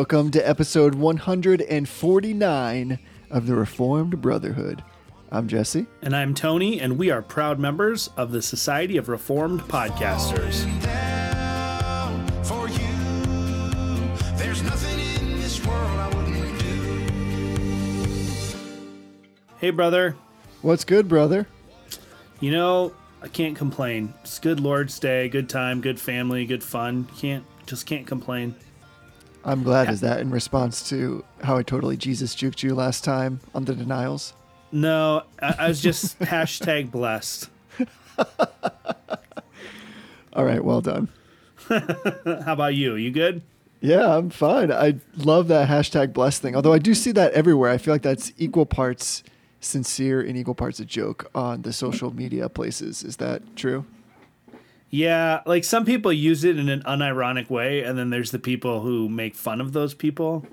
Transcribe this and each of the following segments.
welcome to episode 149 of the Reformed Brotherhood. I'm Jesse. And I'm Tony, and we are proud members of the Society of Reformed Podcasters. Hey, brother. What's good, brother? You know, I can't complain. It's good Lord's Day, good time, good family, good fun. Can't just can't complain. I'm glad. Is that in response to how I totally Jesus juked you last time on the denials? No, I, I was just hashtag blessed. All right, well done. How about you? You good? Yeah, I'm fine. I love that hashtag blessed thing. Although I do see that everywhere. I feel like that's equal parts sincere and equal parts a joke on the social media places. Is that true? Yeah, like some people use it in an unironic way, and then there's the people who make fun of those people.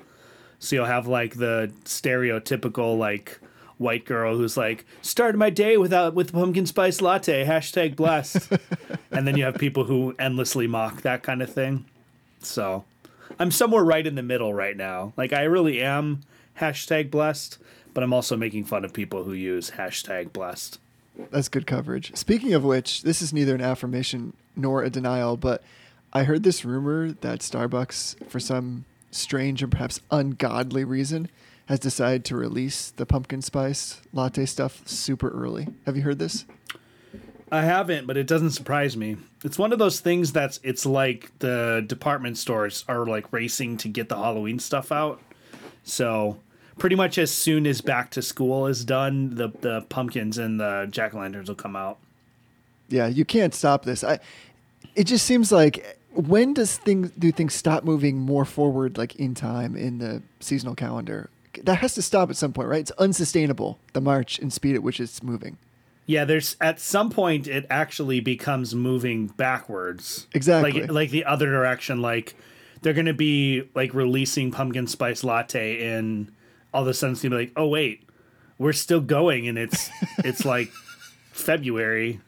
So you'll have like the stereotypical like white girl who's like started my day without with pumpkin spice latte hashtag blessed, and then you have people who endlessly mock that kind of thing. So I'm somewhere right in the middle right now. Like I really am hashtag blessed, but I'm also making fun of people who use hashtag blessed. That's good coverage. Speaking of which, this is neither an affirmation nor a denial, but I heard this rumor that Starbucks, for some strange and perhaps ungodly reason, has decided to release the pumpkin spice latte stuff super early. Have you heard this? I haven't, but it doesn't surprise me. It's one of those things that's it's like the department stores are like racing to get the Halloween stuff out. So pretty much as soon as back to school is done, the the pumpkins and the jack o' lanterns will come out. Yeah, you can't stop this. I. It just seems like when does things do things stop moving more forward, like in time in the seasonal calendar? That has to stop at some point, right? It's unsustainable the march and speed at which it's moving. Yeah, there's at some point it actually becomes moving backwards. Exactly. Like like the other direction. Like they're gonna be like releasing pumpkin spice latte in all of a sudden it's gonna be like, oh wait, we're still going, and it's it's like February.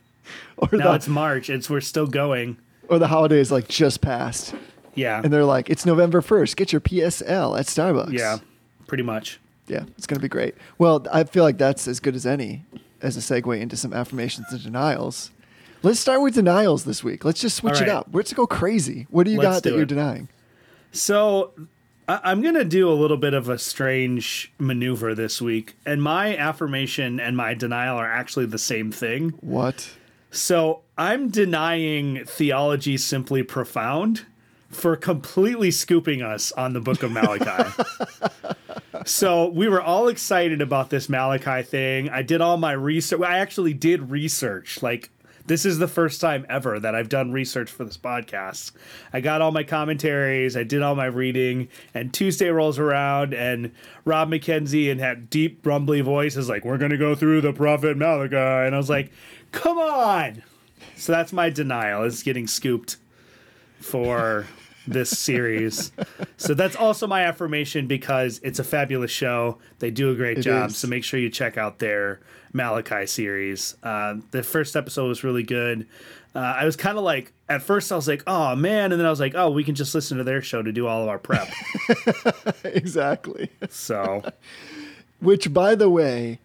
Or now the, it's March. It's we're still going. Or the holidays like just passed. Yeah, and they're like, it's November first. Get your PSL at Starbucks. Yeah, pretty much. Yeah, it's gonna be great. Well, I feel like that's as good as any as a segue into some affirmations and denials. Let's start with denials this week. Let's just switch right. it up. Let's go crazy. What do you Let's got do that it. you're denying? So I- am going to do a little bit of a strange maneuver this week. And my affirmation and my denial are actually the same thing. What? So I'm denying theology simply profound for completely scooping us on the book of Malachi. so we were all excited about this Malachi thing. I did all my research. I actually did research. Like this is the first time ever that I've done research for this podcast. I got all my commentaries, I did all my reading, and Tuesday rolls around, and Rob McKenzie and that deep, rumbly voice is like, "We're gonna go through the prophet Malachi," and I was like, "Come on!" So that's my denial. Is getting scooped for this series. so that's also my affirmation because it's a fabulous show. They do a great it job. Is. So make sure you check out their Malachi series. Uh, the first episode was really good. Uh, I was kind of like, at first, I was like, oh man. And then I was like, oh, we can just listen to their show to do all of our prep. exactly. So, which, by the way,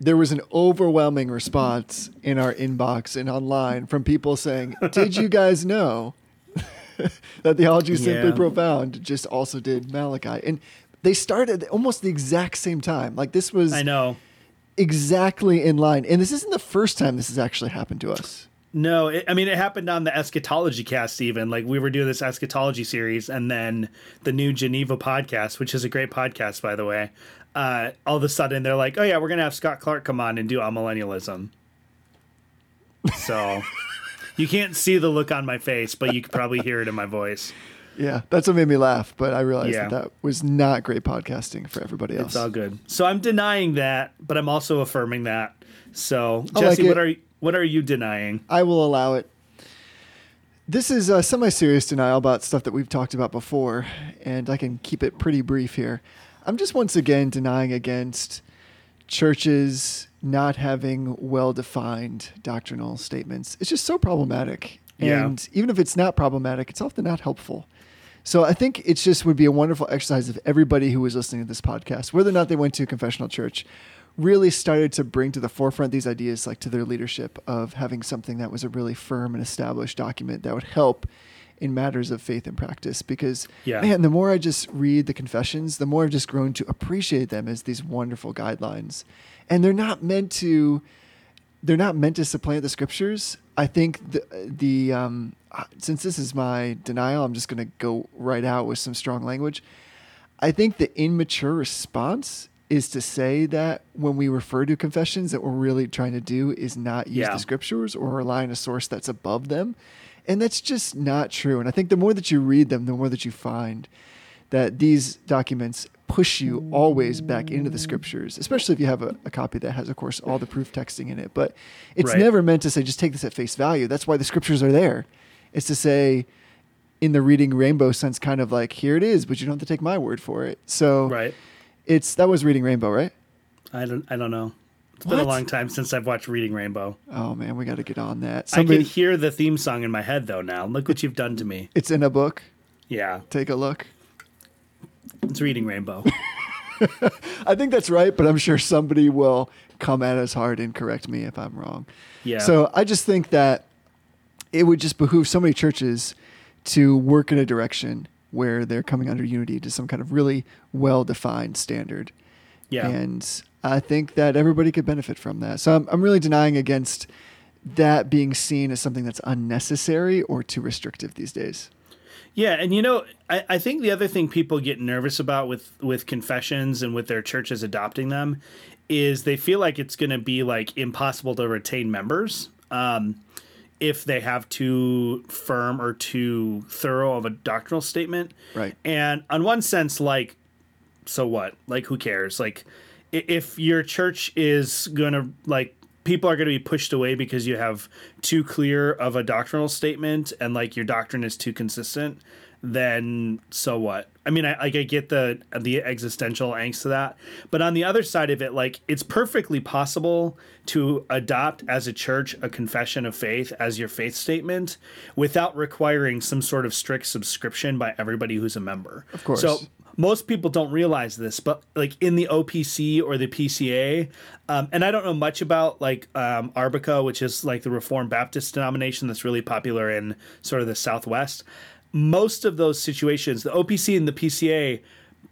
there was an overwhelming response in our inbox and online from people saying, Did you guys know that Theology is Simply yeah. Profound just also did Malachi? And they started almost the exact same time. Like this was. I know exactly in line. And this isn't the first time this has actually happened to us. No, it, I mean it happened on the eschatology cast. Even like we were doing this eschatology series, and then the new Geneva podcast, which is a great podcast by the way. Uh, all of a sudden, they're like, "Oh yeah, we're gonna have Scott Clark come on and do millennialism." So you can't see the look on my face, but you could probably hear it in my voice. Yeah, that's what made me laugh. But I realized yeah. that that was not great podcasting for everybody else. It's all good. So I'm denying that, but I'm also affirming that. So Jesse, like what are what are you denying? I will allow it. This is a semi-serious denial about stuff that we've talked about before, and I can keep it pretty brief here. I'm just once again denying against churches not having well-defined doctrinal statements. It's just so problematic. And yeah. even if it's not problematic, it's often not helpful. So I think it just would be a wonderful exercise if everybody who was listening to this podcast, whether or not they went to a confessional church, really started to bring to the forefront these ideas like to their leadership of having something that was a really firm and established document that would help in matters of faith and practice because Yeah. man the more i just read the confessions the more i've just grown to appreciate them as these wonderful guidelines and they're not meant to they're not meant to supplant the scriptures i think the the um uh, since this is my denial i'm just going to go right out with some strong language I think the immature response is to say that when we refer to confessions, that we're really trying to do is not use Yeah. the scriptures or rely on a source that's above them. And that's just not true. And I think the more that you read them, the more that you find that these documents push you always back into the scriptures, especially if you have a, a copy that has, of course, all the proof texting in it. But it's Right. never meant to say, just take this at face value. That's why the scriptures are there. It's to say, in the reading rainbow sense, kind of like, here it is, but you don't have to take my word for it. So Right. it's that was reading rainbow, right? I don't. I don't know. It's been a long time since I've watched Reading Rainbow. Oh man, we got to get on that. I can hear the theme song in my head though. Now look what you've done to me. it's in a book. Yeah, Take a look. It's Reading Rainbow. I think that's right, but I'm sure somebody will come at us hard and correct me if I'm wrong. Yeah. So I just think that it would just behoove so many churches to work in a direction where they're coming under unity to some kind of really well defined standard. Yeah. And I think that everybody could benefit from that. So I'm, I'm really denying against that being seen as something that's unnecessary or too restrictive these days. Yeah, and you know, I, I think the other thing people get nervous about with with confessions and with their churches adopting them is they feel like it's going to be like impossible to retain members um, if they have too firm or too thorough of a doctrinal statement. Right. And on one sense, like, so what? Like, who cares? Like, if your church is going to like people are going to be pushed away because you have too clear of a doctrinal statement and like your doctrine is too consistent then so what i mean i like i get the the existential angst to that but on the other side of it like it's perfectly possible to adopt as a church a confession of faith as your faith statement without requiring some sort of strict subscription by everybody who's a member Of course. so most people don't realize this, but like in the OPC or the PCA, um, and I don't know much about like um, ARBCA, which is like the Reformed Baptist denomination that's really popular in sort of the Southwest. Most of those situations, the OPC and the PCA,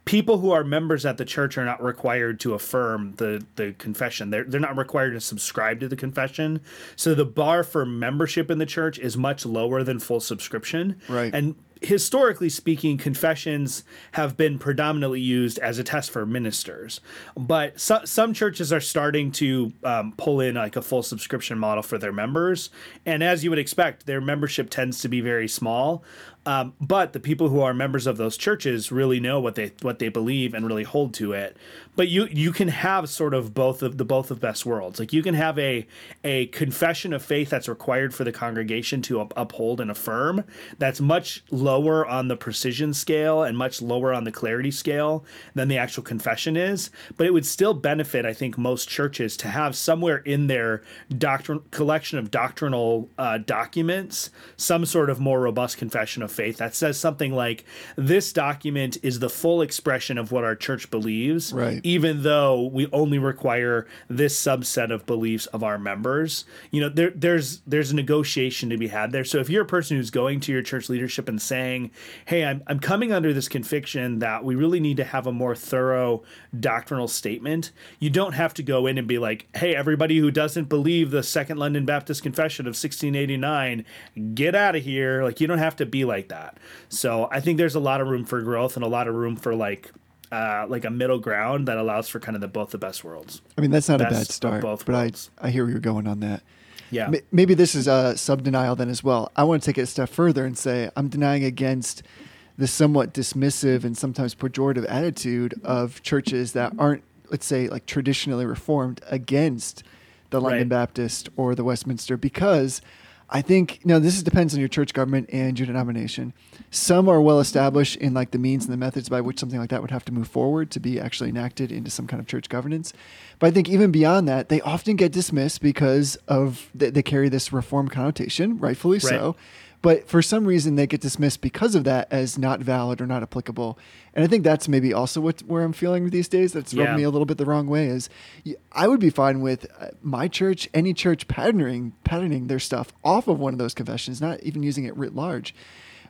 people who are members at the church are not required to affirm the the confession. They're they're not required to subscribe to the confession. So the bar for membership in the church is much lower than full subscription. Right. And historically speaking, confessions have been predominantly used as a test for ministers. But so, some churches are starting to um, pull in like a full subscription model for their members. And as you would expect, their membership tends to be very small. Um, but the people who are members of those churches really know what they what they believe and really hold to it. But you you can have sort of both of the both of best worlds. Like you can have a a confession of faith that's required for the congregation to up- uphold and affirm. That's much lower on the precision scale and much lower on the clarity scale than the actual confession is. But it would still benefit, I think, most churches to have somewhere in their doctrine collection of doctrinal uh, documents some sort of more robust confession of faith that says something like this document is the full expression of what our church believes Right. Even though we only require this subset of beliefs of our members you know there there's there's a negotiation to be had there. So if you're a person who's going to your church leadership and saying hey i'm, I'm coming under this conviction that we really need to have a more thorough doctrinal statement you don't have to go in and be like hey everybody who doesn't believe the second london baptist confession of 1689 get out of here. Like you don't have to be like that. So i think there's a lot of room for growth and a lot of room for like uh, like a middle ground that allows for kind of the both the best worlds. I mean, that's not a bad start, both but I, worlds. I hear where you're going on that. Yeah, M- Maybe this is a sub denial then as well. I want to take it a step further and say I'm denying against the somewhat dismissive and sometimes pejorative attitude of churches that aren't, let's say, like traditionally reformed against the London Right. Baptist or the Westminster because I think you know this depends on your church government and your denomination. Some are well established in like the means and the methods by which something like that would have to move forward to be actually enacted into some kind of church governance. But I think even beyond that, they often get dismissed because of they, they carry this reform connotation, rightfully so. But for some reason they get dismissed because of that as not valid or not applicable. And I think that's maybe also what where I'm feeling these days. That's rubbed Yeah. me a little bit the wrong way. Is I would be fine with uh, my church, any church patterning patterning their stuff off of one of those confessions, not even using it writ large.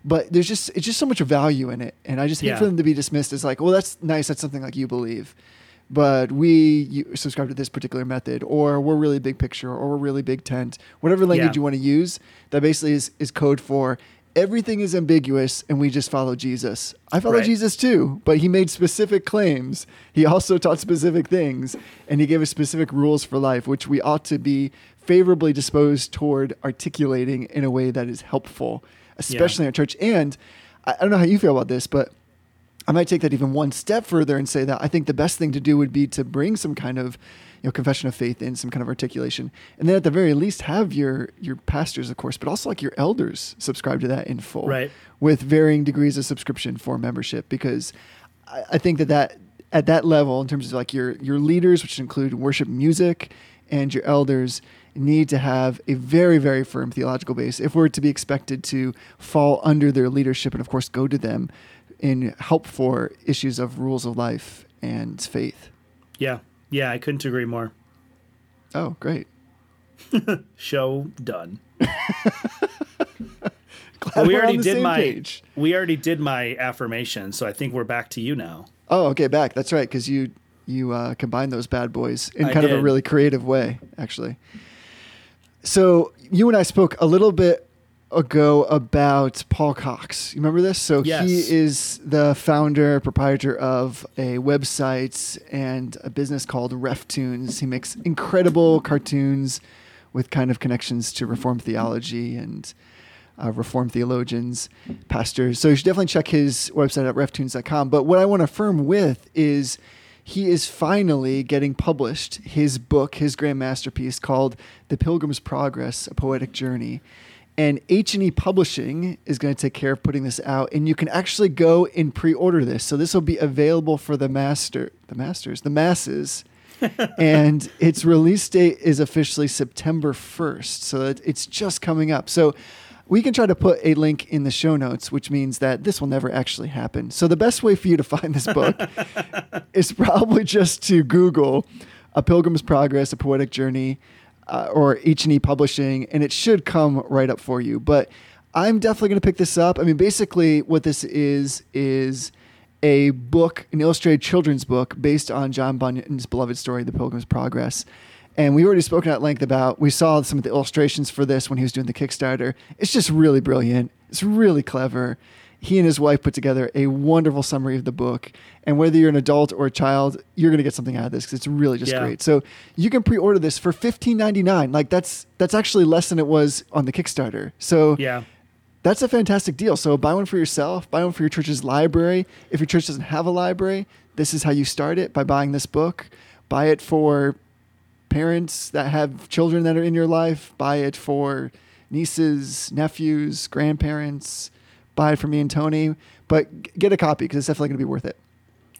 But there's just it's just so much value in it, and I just hate Yeah. for them to be dismissed as like, well, that's nice. That's something like you believe but we subscribe to this particular method, or we're really big picture, or we're really big tent, whatever language Yeah. you want to use. That basically is, is code for everything is ambiguous and we just follow Jesus. I follow Right. Jesus too, but he made specific claims. He also taught specific things, and he gave us specific rules for life, which we ought to be favorably disposed toward articulating in a way that is helpful, especially in our church. And I, I don't know how you feel about this, but I might take that even one step further and say that I think the best thing to do would be to bring some kind of you know confession of faith in some kind of articulation. And then at the very least have your your pastors of course but also like your elders subscribe to that in full Right. with varying degrees of subscription for membership. Because I, I think that that at that level in terms of like your your leaders which include worship music and your elders need to have a very very firm theological base. If we're to be expected to fall under their leadership and of course go to them in help for issues of rules of life and faith Yeah. Yeah, I couldn't agree more. oh great Show done. Glad Well, we already did my page. we already did my affirmation, so I think we're back to you now. oh okay back that's right because you you uh, combine those bad boys in I kind of a really creative way actually so you and i spoke a little bit ago about paul cox you remember this so Yes. he is the founder proprietor of a website and a business called reftoons he makes incredible cartoons with kind of connections to reformed theology and uh, Reformed theologians, pastors. So you should definitely check his website at reftoons.com. But what I want to affirm with is he is finally getting published his book, his grand masterpiece called The Pilgrim's Progress: A Poetic Journey. And H&E Publishing is going to take care of putting this out and you can actually go and pre-order this. So this will be available for the master the masters, the masses. and its release date is officially September 1st. So it- it's just coming up. So we can try to put a link in the show notes, which means that this will never actually happen. So the best way for you to find this book is probably just to Google A Pilgrim's Progress, A Poetic Journey, uh, or H&E Publishing, and it should come right up for you. But I'm definitely going to pick this up. I mean, basically what this is, is a book, an illustrated children's book based on John Bunyan's beloved story, The Pilgrim's Progress. And we've already spoken at length about, we saw some of the illustrations for this when he was doing the Kickstarter. It's just really brilliant. It's really clever. He and his wife put together a wonderful summary of the book. And whether you're an adult or a child, you're going to get something out of this because it's really just Yeah. great. So you can pre-order this for $15.99. Like that's that's actually less than it was on the Kickstarter. So Yeah. that's a fantastic deal. So buy one for yourself, buy one for your church's library. If your church doesn't have a library, this is how you start it by buying this book. Buy it for parents that have children that are in your life. Buy it for nieces, nephews, grandparents. Buy it for me and Tony. But get a copy because it's definitely going to be worth it.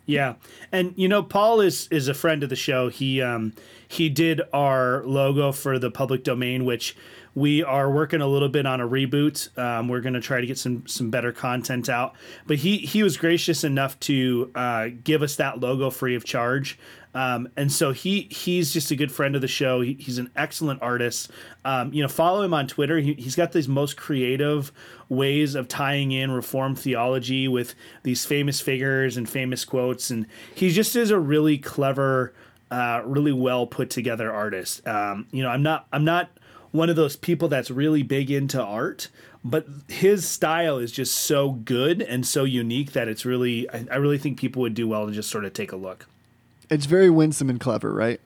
Yeah, and you know, Paul is is a friend of the show. He um he did our logo for the public domain, which we are working a little bit on a reboot. Um, we're going to try to get some some better content out. But he he was gracious enough to uh, give us that logo free of charge. Um, and so he he's just a good friend of the show. He, he's an excellent artist. Um, you know, follow him on Twitter. He, he's got these most creative ways of tying in Reformed theology with these famous figures and famous quotes, and he just is a really clever, uh, really well put together artist. Um, you know, I'm not I'm not one of those people that's really big into art, but his style is just so good and so unique that it's really I, I really think people would do well to just sort of take a look. It's very winsome and clever, right?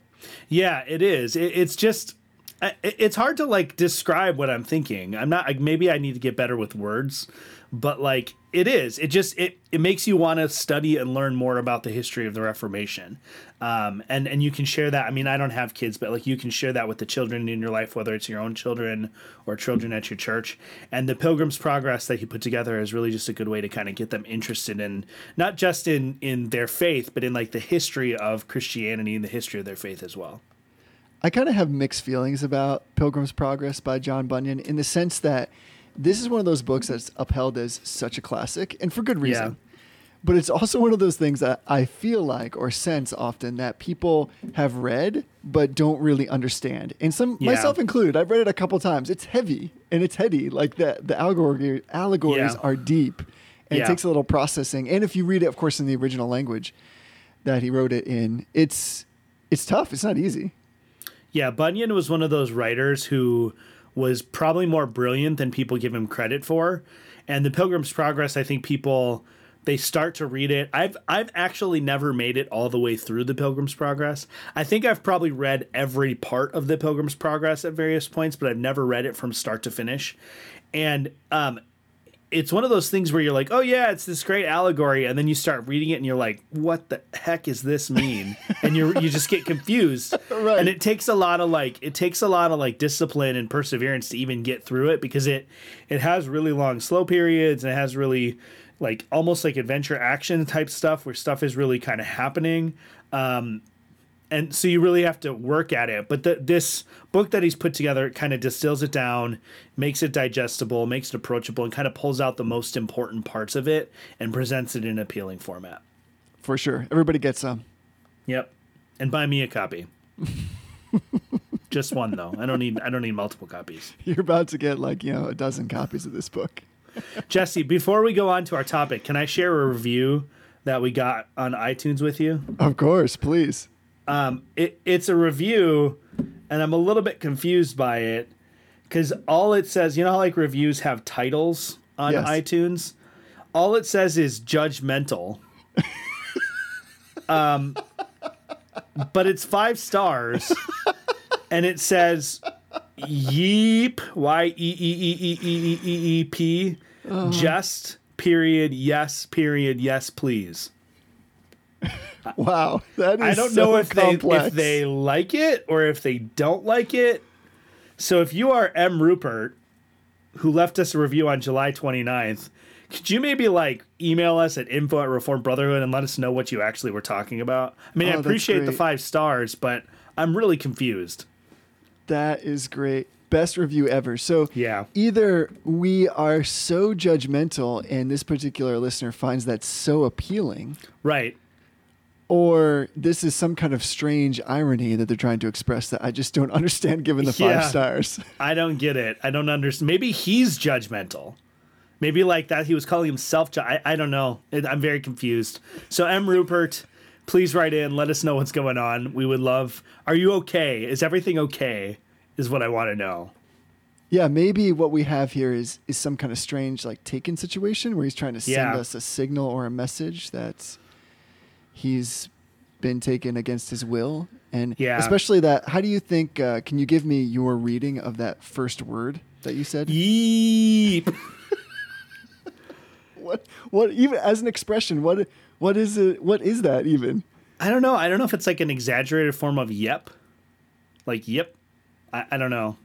Yeah, it is. It, it's just it's hard to like describe what I'm thinking. I'm not like maybe I need to get better with words, but like it is. It just it it makes you want to study and learn more about the history of the Reformation. Um, and and you can share that. I mean, I don't have kids, but like you can share that with the children in your life, whether it's your own children or children at your church. And the Pilgrim's Progress that he put together is really just a good way to kind of get them interested in not just in in their faith, but in like the history of Christianity and the history of their faith as well. I kind of have mixed feelings about Pilgrim's Progress by John Bunyan in the sense that this is one of those books that's upheld as such a classic, and for good reason. But it's also one of those things that I feel like or sense often that people have read but don't really understand. And some Yeah. myself included, I've read it a couple times. It's heavy and it's heady. Like the the allegory, allegories Yeah. are deep. And Yeah. it takes a little processing. And if you read it, of course, in the original language that he wrote it in, it's it's tough. It's not easy. Yeah, Bunyan was one of those writers who was probably more brilliant than people give him credit for. And the Pilgrim's Progress, I think people they start to read it. I've I've actually never made it all the way through the Pilgrim's Progress. I think I've probably read every part of the Pilgrim's Progress at various points, but I've never read it from start to finish. And um it's one of those things where you're like, oh yeah, it's this great allegory, and then you start reading it and you're like, what the heck is this mean? and you you just get confused. Right. And it takes a lot of like it takes a lot of like discipline and perseverance to even get through it because it it has really long slow periods and it has really like almost like adventure action type stuff where stuff is really kind of happening. Um, and so you really have to work at it. But the, this book that he's put together kind of distills it down, makes it digestible, makes it approachable, and kind of pulls out the most important parts of it and presents it in an appealing format. For sure. Everybody gets some. Yep. And buy me a copy. Just one though. I don't need I don't need multiple copies. You're about to get like, you know, a dozen copies of this book. Jesse, before we go on to our topic, can I share a review that we got on iTunes with you? Of course, please. Um, it, it's a review, and I'm a little bit confused by it because all it says, you know, how like reviews have titles on Yes. iTunes. All it says is judgmental. um, but it's five stars, and it says yeep y e e e e e e e e p just period yes period yes please. Wow. That is I don't so know if complex. they if they like it or if they don't like it. So if you are M Rupert who left us a review on July 29th, could you maybe like email us at info at Reformed Brotherhood and let us know what you actually were talking about? I mean, Oh, I appreciate the five stars, but I'm really confused. That is great. Best review ever. So Yeah. either we are so judgmental and this particular listener finds that so appealing, Right. Or this is some kind of strange irony that they're trying to express that I just don't understand given the five stars. I don't get it. I don't understand. Maybe he's judgmental. Maybe like that he was calling himself. Ju- I, I don't know. I'm very confused. So M Rupert, please write in. Let us know what's going on. We would love. Are you okay? Is everything okay? Is what I want to know. Yeah, maybe what we have here is is some kind of strange like taken situation where he's trying to send Yeah. us a signal or a message that he's been taken against his will. And Yeah. especially that, how do you think? Uh, can you give me your reading of that first word that you said? Yeep. What? What? Even as an expression, what? What is it? What is that even? I don't know. I don't know if it's like an exaggerated form of yep. Like yep. I, I don't know.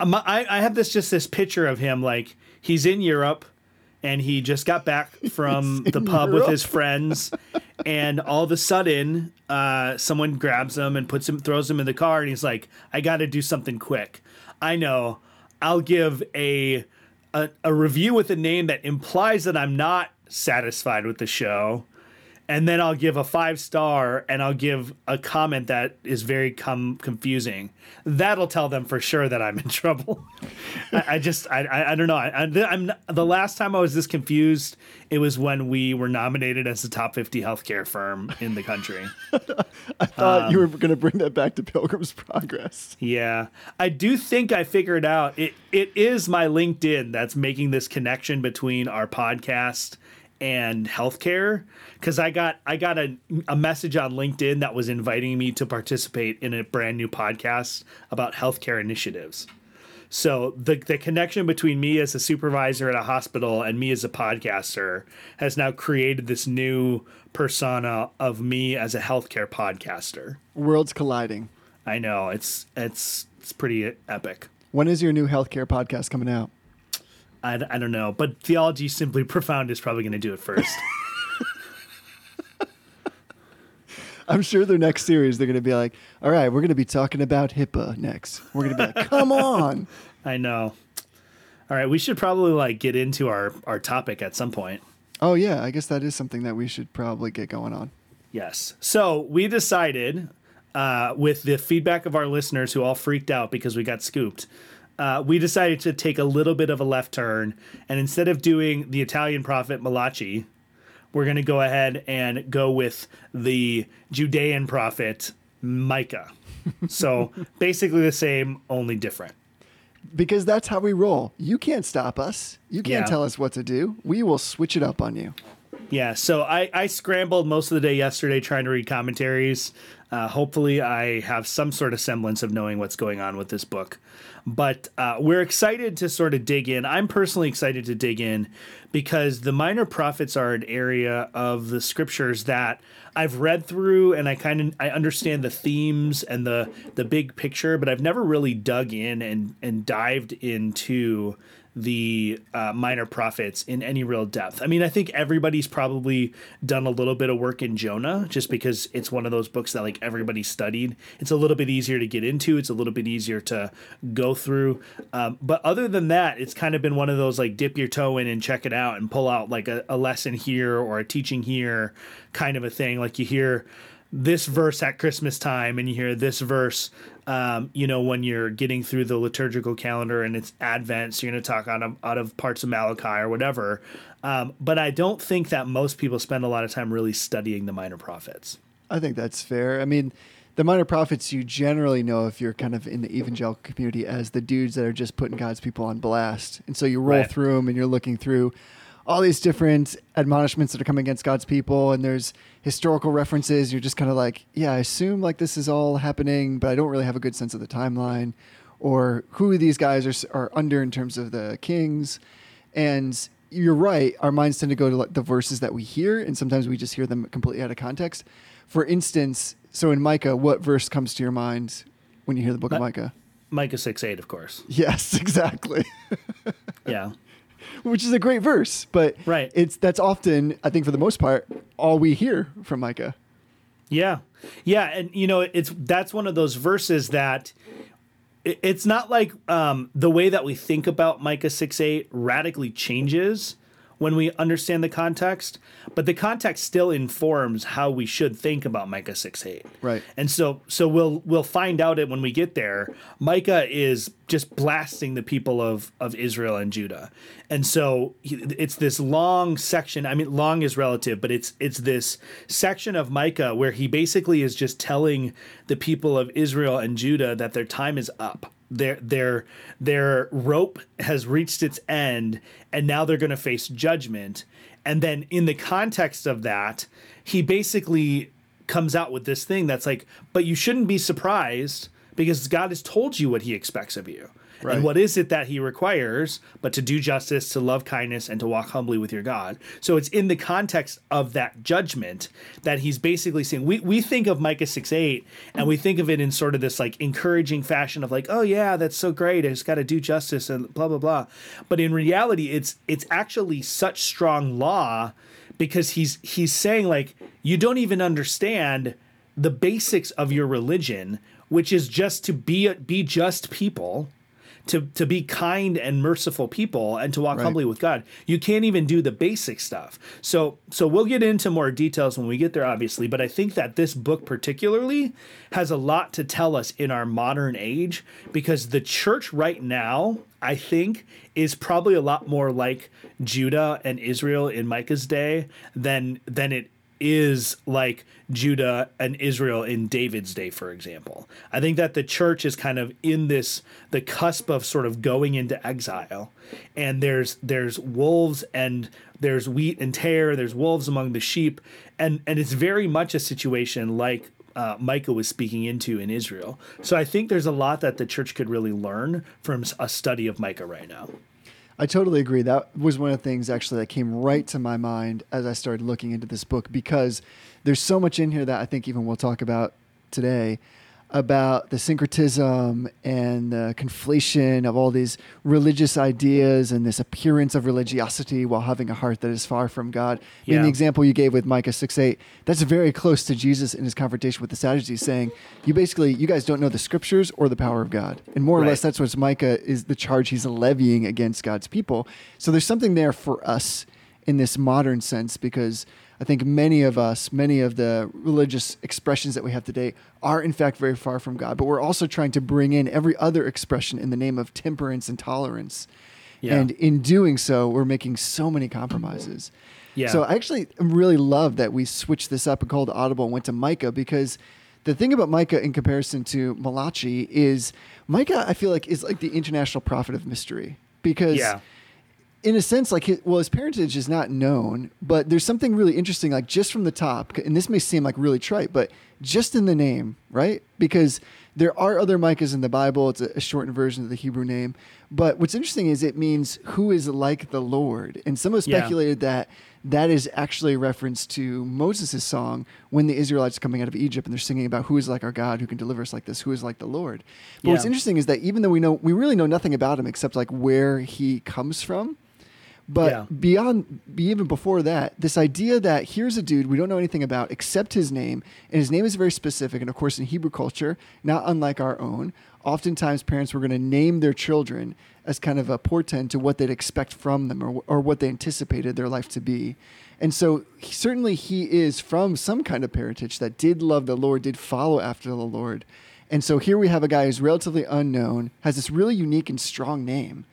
Um, I, I have this just this picture of him like he's in Europe and he just got back from the pub with his friends and all of a sudden uh, someone grabs him and puts him throws him in the car and he's like I got to do something quick. I know. I'll give a, a a review with a name that implies that I'm not satisfied with the show and then I'll give a five star and I'll give a comment that is very com- confusing. That'll tell them for sure that I'm in trouble. I, I just I, I I don't know. I, I'm the last time I was this confused. It was when we were nominated as the top 50 healthcare firm in the country. I thought Um, you were going to bring that back to Pilgrim's Progress. Yeah, I do think I figured out it. It is my LinkedIn that's making this connection between our podcast and healthcare because I got I got a, a message on LinkedIn that was inviting me to participate in a brand new podcast about healthcare initiatives. So the the connection between me as a supervisor at a hospital and me as a podcaster has now created this new persona of me as a healthcare podcaster. Worlds colliding. I know it's it's it's pretty epic. When is your new healthcare podcast coming out? I, I don't know, but theology simply profound is probably going to do it first. I'm sure their next series they're going to be like, "All right, we're going to be talking about HIPAA next." We're going to be like, "Come on." I know. All right, we should probably like get into our our topic at some point. Oh yeah, I guess that is something that we should probably get going on. Yes. So we decided, uh, with the feedback of our listeners who all freaked out because we got scooped, uh, we decided to take a little bit of a left turn, and instead of doing the Italian prophet Malachi, we're going to go ahead and go with the Judean prophet Micah. so basically the same, only different. Because that's how we roll. You can't stop us. You can't Yeah. tell us what to do. We will switch it up on you. Yeah, so I, I scrambled most of the day yesterday trying to read commentaries. Uh, hopefully, I have some sort of semblance of knowing what's going on with this book. But uh, we're excited to sort of dig in. I'm personally excited to dig in because the minor prophets are an area of the scriptures that I've read through and I kind of I understand the themes and the the big picture, but I've never really dug in and and dived into the uh, minor prophets in any real depth. I mean, I think everybody's probably done a little bit of work in Jonah just because it's one of those books that like everybody studied. It's a little bit easier to get into, it's a little bit easier to go through. Um, but other than that, it's kind of been one of those like dip your toe in and check it out and pull out like a, a lesson here or a teaching here kind of a thing. Like you hear this verse at Christmas time and you hear this verse, um, you know, when you're getting through the liturgical calendar and it's Advent, so you're going to talk out of, out of parts of Malachi or whatever. Um, but I don't think that most people spend a lot of time really studying the minor prophets. I think that's fair. I mean, the minor prophets you generally know if you're kind of in the evangelical community as the dudes that are just putting God's people on blast. And so you roll Right. through them and you're looking through all these different admonishments that are coming against God's people and there's historical references. You're just kind of like, yeah, I assume like this is all happening, but I don't really have a good sense of the timeline or who these guys are, are under in terms of the kings. And you're right. Our minds tend to go to the verses that we hear, and sometimes we just hear them completely out of context. For instance, so in Micah, what verse comes to your mind when you hear the book of Micah? Micah 6 8, of course. Yes, exactly. Yeah. Which is a great verse, but Right. it's that's often, I think, for the most part, all we hear from Micah. Yeah. Yeah, and you know, it's that's one of those verses that it- it's not like um, the way that we think about Micah 6 8 radically changes when we understand the context, but the context still informs how we should think about Micah 6 8. Right. And so so we'll we'll find out it when we get there. Micah is just blasting the people of of Israel and Judah. And so it's this long section. I mean long is relative, but it's it's this section of Micah where he basically is just telling the people of Israel and Judah that their time is up. Their their their rope has reached its end and now they're going to face judgment. And then in the context of that, he basically comes out with this thing that's like, but you shouldn't be surprised because God has told you what he expects of you. Right. And what is it that he requires but to do justice, to love kindness, and to walk humbly with your God? So it's in the context of that judgment that he's basically saying we, we think of Micah 6 8 and we think of it in sort of this like encouraging fashion of like, oh yeah, that's so great. I just gotta do justice and blah blah blah. But in reality, it's it's actually such strong law because he's he's saying like you don't even understand the basics of your religion, which is just to be be just people, to to be kind and merciful people, and to walk Right. humbly with God. You can't even do the basic stuff. So so we'll get into more details when we get there, obviously. But I think that this book particularly has a lot to tell us in our modern age because the church right now, I think, is probably a lot more like Judah and Israel in Micah's day than than it is like Judah and Israel in David's day, for example. I think that the church is kind of in this the cusp of sort of going into exile, and there's there's wolves and there's wheat and tare. There's wolves among the sheep, and and it's very much a situation like uh, Micah was speaking into in Israel. So I think there's a lot that the church could really learn from a study of Micah right now. I totally agree. That was one of the things actually that came right to my mind as I started looking into this book because there's so much in here that I think even we'll talk about today. About the syncretism and the conflation of all these religious ideas and this appearance of religiosity while having a heart that is far from God. Yeah. In the example you gave with Micah 6 8, that's very close to Jesus in his confrontation with the Sadducees, saying, You basically, you guys don't know the scriptures or the power of God. And more right. or less, that's what Micah is the charge he's levying against God's people. So there's something there for us in this modern sense because I think many of us, many of the religious expressions that we have today are in fact very far from God, but we're also trying to bring in every other expression in the name of temperance and tolerance. Yeah. And in doing so, we're making so many compromises. Yeah. So I actually really love that we switched this up and called Audible and went to Micah because the thing about Micah in comparison to Malachi is Micah, I feel like, is like the international prophet of mystery because. Yeah in a sense, like his, well, his parentage is not known, but there's something really interesting, like just from the top, and this may seem like really trite, but just in the name, right? Because there are other Micahs in the Bible. It's a, a shortened version of the Hebrew name. But what's interesting is it means who is like the Lord. And some have speculated yeah. that that is actually a reference to Moses' song when the Israelites are coming out of Egypt and they're singing about who is like our God, who can deliver us like this, who is like the Lord. But yeah. what's interesting is that even though we know, we really know nothing about him except like where he comes from, but yeah. beyond, even before that, this idea that here's a dude we don't know anything about except his name, and his name is very specific. And of course, in Hebrew culture, not unlike our own, oftentimes parents were going to name their children as kind of a portent to what they'd expect from them or, or what they anticipated their life to be. And so, he, certainly, he is from some kind of parentage that did love the Lord, did follow after the Lord. And so, here we have a guy who's relatively unknown, has this really unique and strong name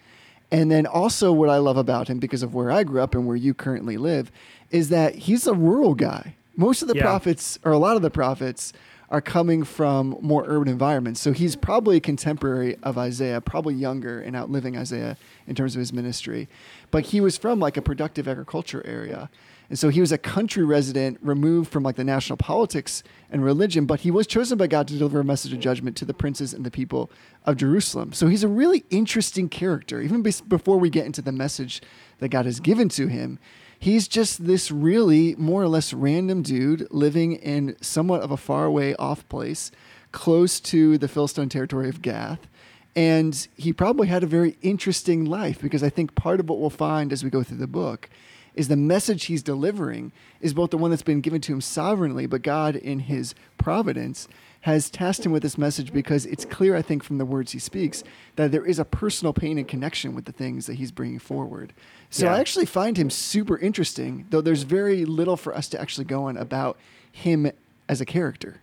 and then also, what I love about him, because of where I grew up and where you currently live, is that he's a rural guy. Most of the yeah. prophets, or a lot of the prophets, are coming from more urban environments. So he's probably a contemporary of Isaiah, probably younger and outliving Isaiah in terms of his ministry. But he was from like a productive agriculture area. And so he was a country resident removed from like the national politics and religion, but he was chosen by God to deliver a message of judgment to the princes and the people of Jerusalem. So he's a really interesting character. Even before we get into the message that God has given to him, he's just this really more or less random dude living in somewhat of a faraway off place close to the Philistine territory of Gath. And he probably had a very interesting life because I think part of what we'll find as we go through the book is the message he's delivering is both the one that's been given to him sovereignly, but God in his providence has tasked him with this message because it's clear, I think, from the words he speaks, that there is a personal pain and connection with the things that he's bringing forward. So yeah. I actually find him super interesting, though there's very little for us to actually go on about him as a character.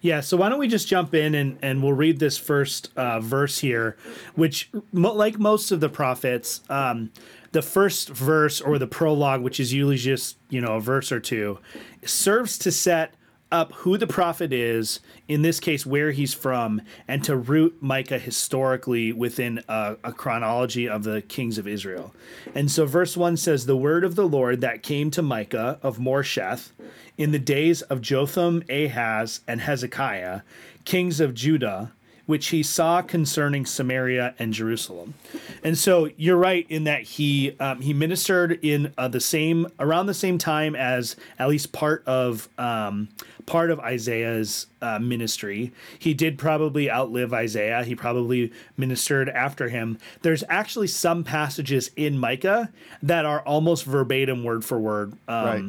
Yeah, so why don't we just jump in and, and we'll read this first uh, verse here, which, mo- like most of the prophets, um, the first verse or the prologue, which is usually just, you know, a verse or two, serves to set up who the prophet is, in this case, where he's from, and to root Micah historically within a, a, chronology of the kings of Israel. And so, verse 1 says, The word of the Lord that came to Micah of Moresheth in the days of Jotham, Ahaz, and Hezekiah, kings of Judah which he saw concerning Samaria and Jerusalem. And so you're right in that he um, he ministered in uh, the same around the same time as at least part of um, part of Isaiah's uh, ministry. He did probably outlive Isaiah. He probably ministered after him. There's actually some passages in Micah that are almost verbatim, word for word. Um, right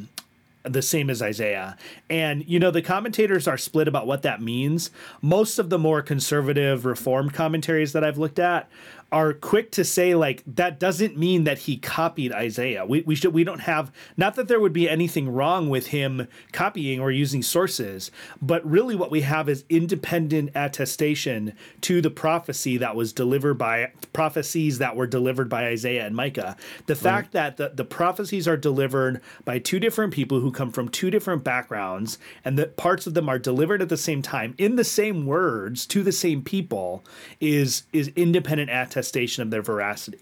the same as Isaiah. And, you know, the commentators are split about what that means. Most of the more conservative, reformed commentaries that I've looked at are quick to say like that doesn't mean that he copied Isaiah. We, we should we don't have not that there would be anything wrong with him copying or using sources, but really what we have is independent attestation to the prophecy that was delivered by prophecies that were delivered by Isaiah and Micah. The fact that the, the prophecies are delivered by two different people who come from two different backgrounds and that parts of them are delivered at the same time in the same words to the same people is is independent attestation attestation of their veracity.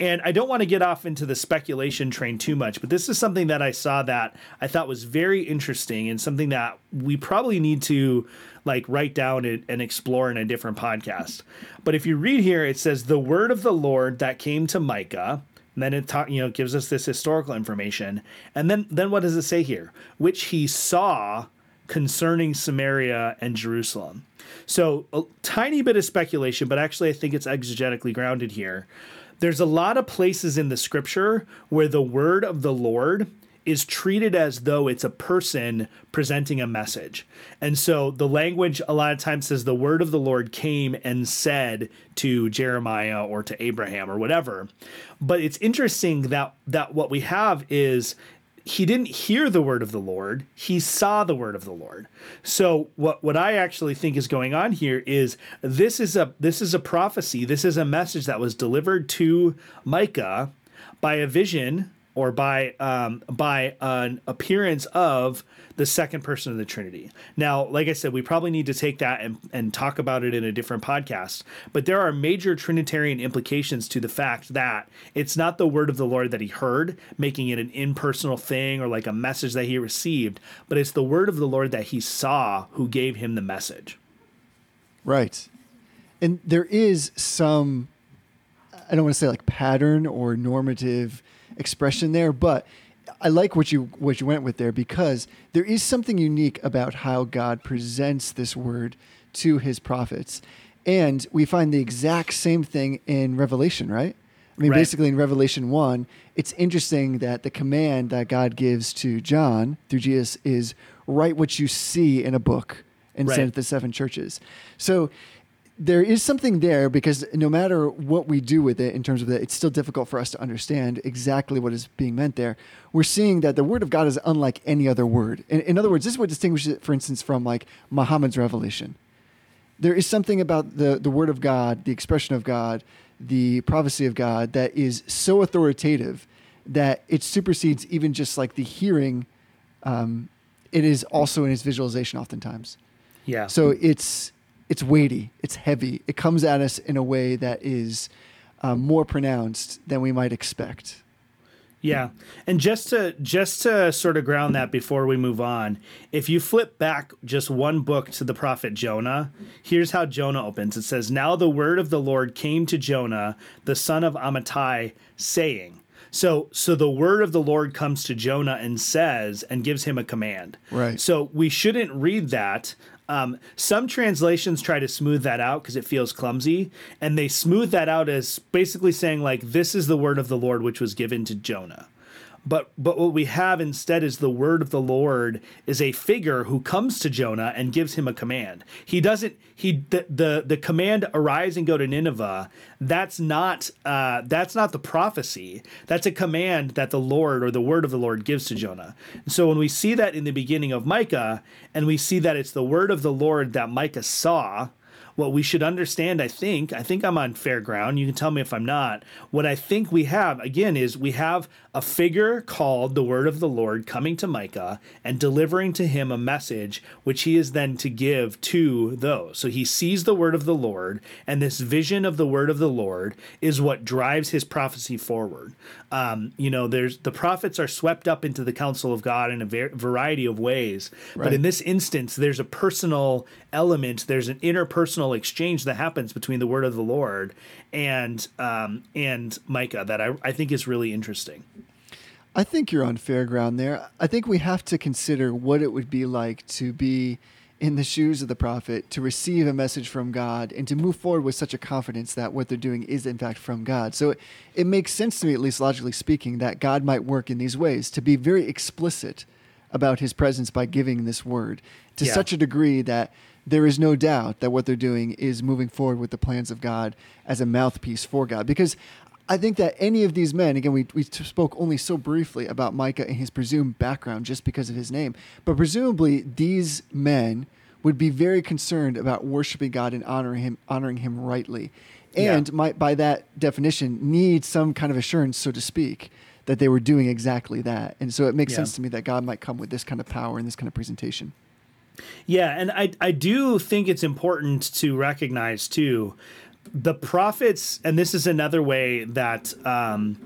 And I don't want to get off into the speculation train too much, but this is something that I saw that I thought was very interesting and something that we probably need to like write down and, explore in a different podcast. But if you read here, it says, The word of the Lord that came to Micah. And then it talk, you know gives us this historical information, and then then what does it say here? Which he saw concerning Samaria and Jerusalem. So, a tiny bit of speculation, but actually, I think it's exegetically grounded here. There's a lot of places in the scripture where the word of the Lord is treated as though it's a person presenting a message. And so the language a lot of times says the word of the Lord came and said to Jeremiah or to Abraham or whatever. But it's interesting that that what we have is he didn't hear the word of the Lord, he saw the word of the Lord. So what what I actually think is going on here is this is a this is a prophecy, this is a message that was delivered to Micah by a vision or by um, by an appearance of the second person of the Trinity. Now, like I said, we probably need to take that and, and talk about it in a different podcast. But there are major Trinitarian implications to the fact that it's not the word of the Lord that he heard, making it an impersonal thing or like a message that he received, but it's the word of the Lord that he saw who gave him the message. Right. And there is some, I don't want to say like pattern or normative expression there, but I like what you what you went with there because there is something unique about how God presents this word to his prophets. And we find the exact same thing in Revelation, right? I mean, right. basically in Revelation 1, it's interesting that the command that God gives to John through Jesus is write what you see in a book and right. send it to the seven churches. So there is something there because no matter what we do with it in terms of that, it's still difficult for us to understand exactly what is being meant there. We're seeing that the word of God is unlike any other word. In, in other words, this is what distinguishes it, for instance, from like Muhammad's revelation. There is something about the, the word of God, the expression of God, the prophecy of God that is so authoritative that it supersedes even just like the hearing. Um, it is also in his visualization oftentimes. Yeah. So it's it's weighty, it's heavy. It comes at us in a way that is um, more pronounced than we might expect. Yeah. And just to just to sort of ground that before we move on, if you flip back just one book to the prophet Jonah, here's how Jonah opens. It says, "Now the word of the Lord came to Jonah, the son of Amittai, saying." So so the word of the Lord comes to Jonah and says and gives him a command. Right. So we shouldn't read that um, some translations try to smooth that out because it feels clumsy, and they smooth that out as basically saying like, "This is the word of the Lord which was given to Jonah." But but what we have instead is the word of the Lord is a figure who comes to Jonah and gives him a command. He doesn't he the the, the command arise and go to Nineveh. That's not uh, that's not the prophecy. That's a command that the Lord or the word of the Lord gives to Jonah. And so when we see that in the beginning of Micah, and we see that it's the word of the Lord that Micah saw what we should understand, I think, I think I'm on fair ground. You can tell me if I'm not. What I think we have, again, is we have a figure called the word of the Lord coming to Micah and delivering to him a message which he is then to give to those. So he sees the word of the Lord, and this vision of the word of the Lord is what drives his prophecy forward. Um, you know, there's the prophets are swept up into the counsel of God in a ver- variety of ways, right. but in this instance, there's a personal element, there's an interpersonal exchange that happens between the word of the Lord and um, and Micah that I, I think is really interesting. I think you're on fair ground there. I think we have to consider what it would be like to be in the shoes of the prophet, to receive a message from God, and to move forward with such a confidence that what they're doing is, in fact, from God. So it, it makes sense to me, at least logically speaking, that God might work in these ways, to be very explicit about his presence by giving this word to yeah. such a degree that there is no doubt that what they're doing is moving forward with the plans of God as a mouthpiece for God. Because I think that any of these men, again, we, we spoke only so briefly about Micah and his presumed background just because of his name, but presumably these men would be very concerned about worshiping God and honoring him, honoring him rightly, and yeah. might, by that definition, need some kind of assurance, so to speak, that they were doing exactly that. And so it makes yeah. sense to me that God might come with this kind of power and this kind of presentation. Yeah, and I I do think it's important to recognize too the prophets, and this is another way that um,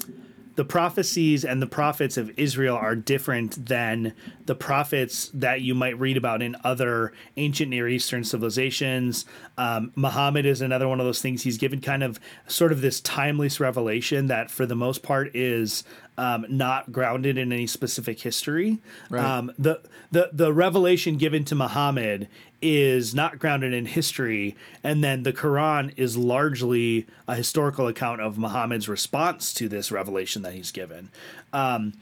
the prophecies and the prophets of Israel are different than the prophets that you might read about in other ancient Near Eastern civilizations. Um, Muhammad is another one of those things. He's given kind of sort of this timeless revelation that, for the most part, is um, not grounded in any specific history. Right. Um, the the the revelation given to Muhammad is not grounded in history, and then the Quran is largely a historical account of Muhammad's response to this revelation that he's given. Um,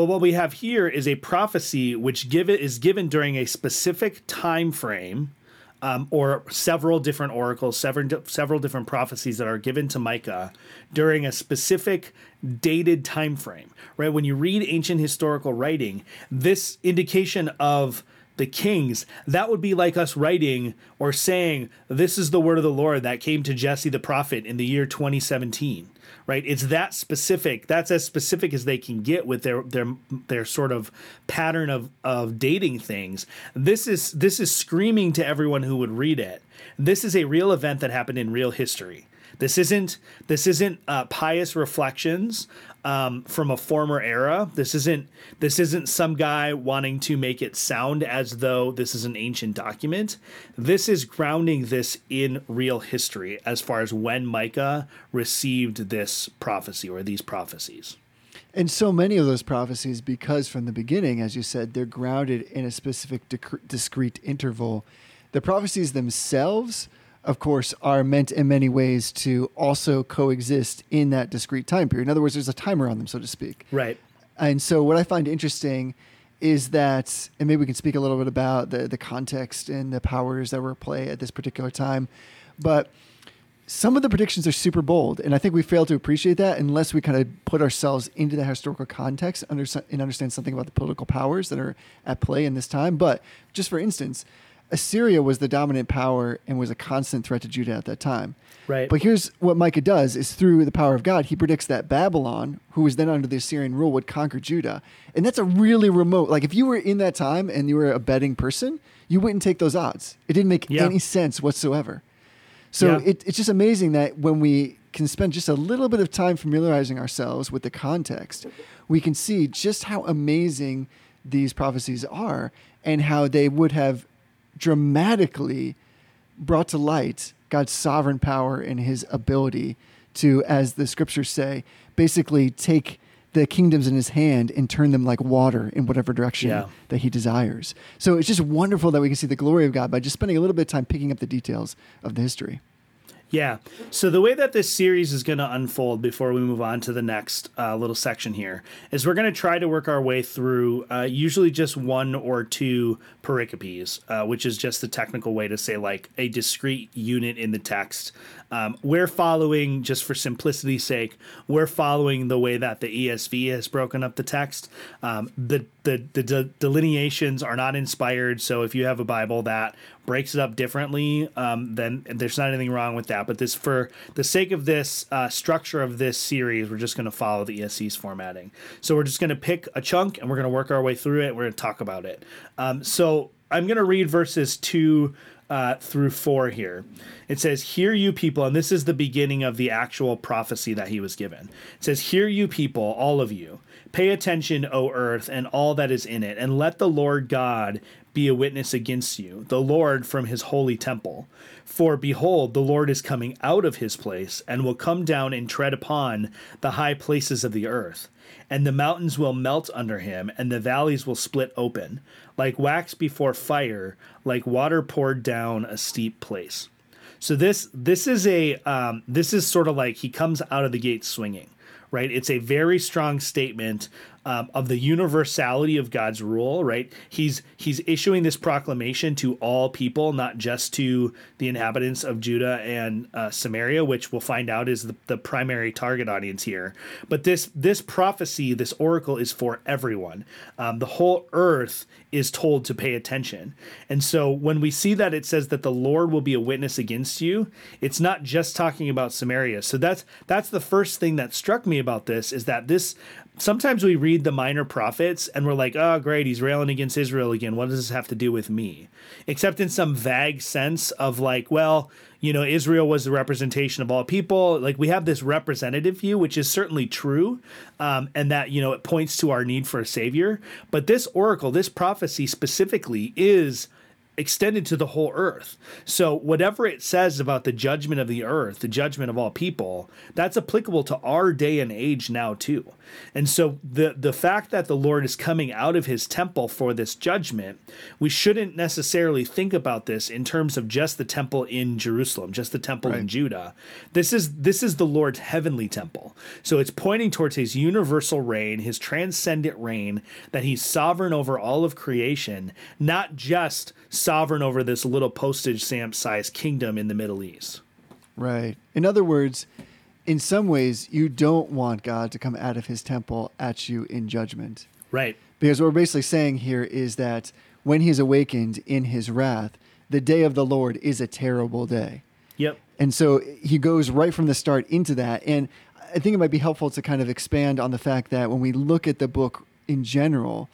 but what we have here is a prophecy which give it is given during a specific time frame, um, or several different oracles, several several different prophecies that are given to Micah during a specific dated time frame. Right when you read ancient historical writing, this indication of the kings, that would be like us writing or saying, This is the word of the Lord that came to Jesse the prophet in the year 2017 right? It's that specific. That's as specific as they can get with their their their sort of pattern of of dating things. This is this is screaming to everyone who would read it. This is a real event that happened in real history. This isn't this isn't uh, pious reflections um, from a former era. This isn't this isn't some guy wanting to make it sound as though this is an ancient document. This is grounding this in real history as far as when Micah received this prophecy or these prophecies. And so many of those prophecies, because from the beginning, as you said, they're grounded in a specific discrete interval. The prophecies themselves of course, are meant in many ways to also coexist in that discrete time period. In other words, there's a timer on them, so to speak. Right. And so, what I find interesting is that, and maybe we can speak a little bit about the, the context and the powers that were at play at this particular time, but some of the predictions are super bold, and I think we fail to appreciate that unless we kind of put ourselves into the historical context and understand something about the political powers that are at play in this time. But just for instance, Assyria was the dominant power and was a constant threat to Judah at that time. Right. But here's what Micah does is through the power of God, he predicts that Babylon, who was then under the Assyrian rule, would conquer Judah. And that's a really remote like if you were in that time and you were a betting person, you wouldn't take those odds. It didn't make yeah. any sense whatsoever. So yeah. it, it's just amazing that when we can spend just a little bit of time familiarizing ourselves with the context, we can see just how amazing these prophecies are and how they would have dramatically brought to light God's sovereign power and his ability to, as the scriptures say, basically take the kingdoms in his hand and turn them like water in whatever direction yeah. that he desires. So it's just wonderful that we can see the glory of God by just spending a little bit of time picking up the details of the history. Yeah. So the way that this series is going to unfold before we move on to the next uh, little section here is we're going to try to work our way through uh, usually just one or two pericopes, uh, which is just the technical way to say like a discrete unit in the text. Um, we're following, just for simplicity's sake, we're following the way that the ESV has broken up the text. Um, the the, the de- delineations are not inspired. So if you have a Bible that breaks it up differently, um, then there's not anything wrong with that. But this, for the sake of this uh, structure of this series, we're just going to follow the ESV's formatting. So we're just going to pick a chunk and we're going to work our way through it. We're going to talk about it. Um, so I'm going to read verses two uh, through four here. It says, Hear you people, and this is the beginning of the actual prophecy that he was given. It says, Hear you people, all of you. Pay attention, O earth, and all that is in it, and let the Lord God be a witness against you, the Lord from his holy temple. For behold, the Lord is coming out of his place, and will come down and tread upon the high places of the earth. And the mountains will melt under him, and the valleys will split open, like wax before fire, like water poured down a steep place. So this this is a um, this is sort of like he comes out of the gate swinging right? It's a very strong statement um, of the universality of God's rule, right? He's he's issuing this proclamation to all people, not just to the inhabitants of Judah and uh, Samaria, which we'll find out is the, the primary target audience here. But this this prophecy, this oracle, is for everyone. Um, the whole earth is told to pay attention, and so when we see that it says that the Lord will be a witness against you, it's not just talking about Samaria. So that's that's the first thing that struck me about this is that this sometimes we read the minor prophets and we're like, oh, great, he's railing against Israel again. What does this have to do with me? Except in some vague sense of like, well, you know, Israel was the representation of all people. Like we have this representative view, which is certainly true, um, and that you know it points to our need for a savior. But this oracle, this prophecy specifically, is extended to the whole earth. So whatever it says about the judgment of the earth, the judgment of all people, that's applicable to our day and age now too. And so the the fact that the Lord is coming out of his temple for this judgment, we shouldn't necessarily think about this in terms of just the temple in Jerusalem, just the temple right. in Judah. This is this is the Lord's heavenly temple. So it's pointing towards his universal reign, his transcendent reign that he's sovereign over all of creation, not just sovereign over this little postage stamp sized kingdom in the Middle East. Right. In other words, in some ways, you don't want God to come out of his temple at you in judgment. Right. Because what we're basically saying here is that when he's awakened in his wrath, the day of the Lord is a terrible day. Yep. And so he goes right from the start into that. And I think it might be helpful to kind of expand on the fact that when we look at the book in general,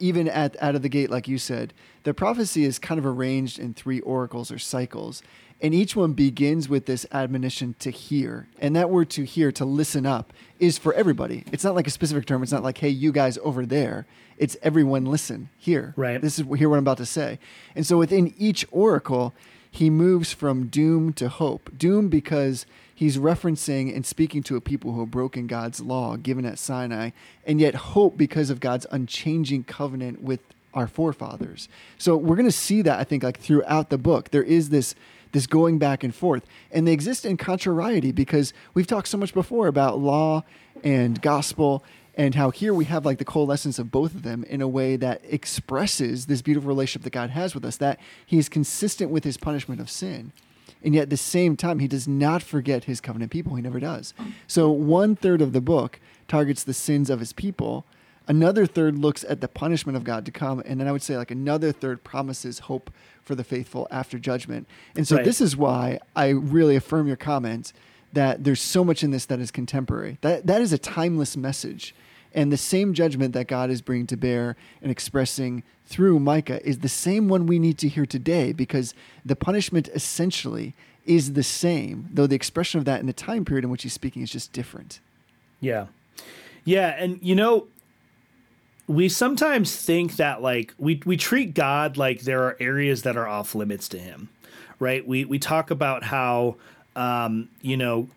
even at out of the gate, like you said, the prophecy is kind of arranged in three oracles or cycles. And each one begins with this admonition to hear. And that word to hear, to listen up, is for everybody. It's not like a specific term. It's not like, hey, you guys over there. It's everyone listen, here. Right. This is hear what I'm about to say. And so within each oracle, he moves from doom to hope. Doom because he's referencing and speaking to a people who have broken God's law given at Sinai, and yet hope because of God's unchanging covenant with our forefathers. So we're going to see that I think like throughout the book. There is this this going back and forth. And they exist in contrariety because we've talked so much before about law and gospel and how here we have like the coalescence of both of them in a way that expresses this beautiful relationship that God has with us, that he is consistent with his punishment of sin. And yet at the same time, he does not forget his covenant people. He never does. So one third of the book targets the sins of his people. Another third looks at the punishment of God to come. And then I would say like another third promises hope for the faithful after judgment. And so right. this is why I really affirm your comment that there's so much in this that is contemporary. That that is a timeless message. And the same judgment that God is bringing to bear and expressing through Micah is the same one we need to hear today because the punishment essentially is the same, though the expression of that in the time period in which he's speaking is just different. Yeah. Yeah. And, you know, we sometimes think that like we we treat God like there are areas that are off limits to him, right? We we talk about how um, you know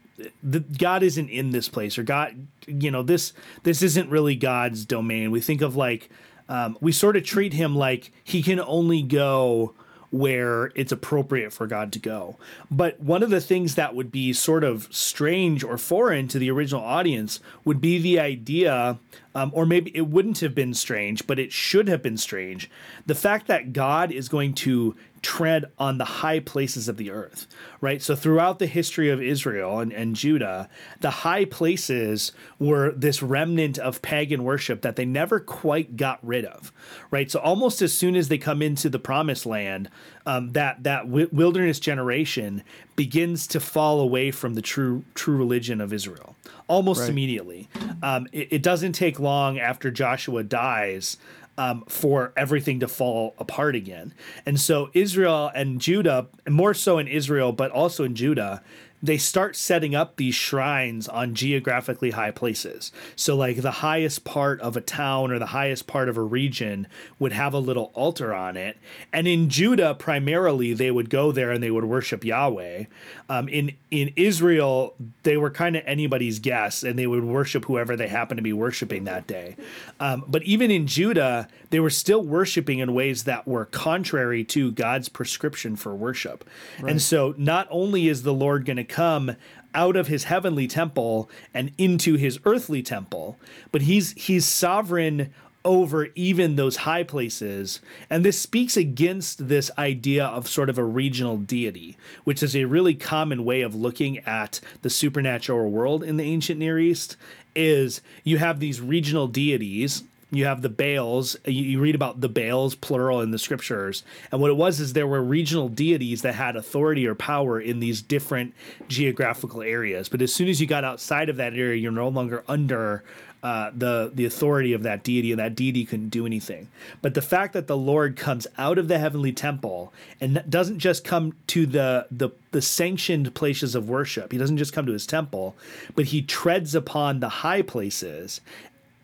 the, God isn't in this place or God you know this this isn't really God's domain. We think of like um, we sort of treat him like he can only go where it's appropriate for God to go. But one of the things that would be sort of strange or foreign to the original audience would be the idea, um, or maybe it wouldn't have been strange, but it should have been strange. The fact that God is going to tread on the high places of the earth, right? So throughout the history of Israel and, and Judah, the high places were this remnant of pagan worship that they never quite got rid of, right? So almost as soon as they come into the promised land, um, that that wilderness generation begins to fall away from the true true religion of Israel almost right. immediately. Um, it, it doesn't take long after Joshua dies um, for everything to fall apart again. And so Israel and Judah, and more so in Israel, but also in Judah, they start setting up these shrines on geographically high places. So, like the highest part of a town or the highest part of a region would have a little altar on it. And in Judah, primarily, they would go there and they would worship Yahweh. Um, in in Israel, they were kind of anybody's guess, and they would worship whoever they happened to be worshiping that day. Um, but even in Judah, they were still worshiping in ways that were contrary to God's prescription for worship. Right. And so, not only is the Lord going to come out of his heavenly temple and into his earthly temple. But he's he's sovereign over even those high places. And this speaks against this idea of sort of a regional deity which is a really common way of looking at the supernatural world in the ancient near east is you have these regional deities you have the Baals. You, you, read about the Baals, plural, in the scriptures. And what it was is there were regional deities that had authority or power in these different geographical areas. But as soon as you got outside of that area, you're no longer under uh, the the authority of that deity, and that deity couldn't do anything. But the fact that the Lord comes out of the heavenly temple and doesn't just come to the the the sanctioned places of worship, he doesn't just come to his temple, but he treads upon the high places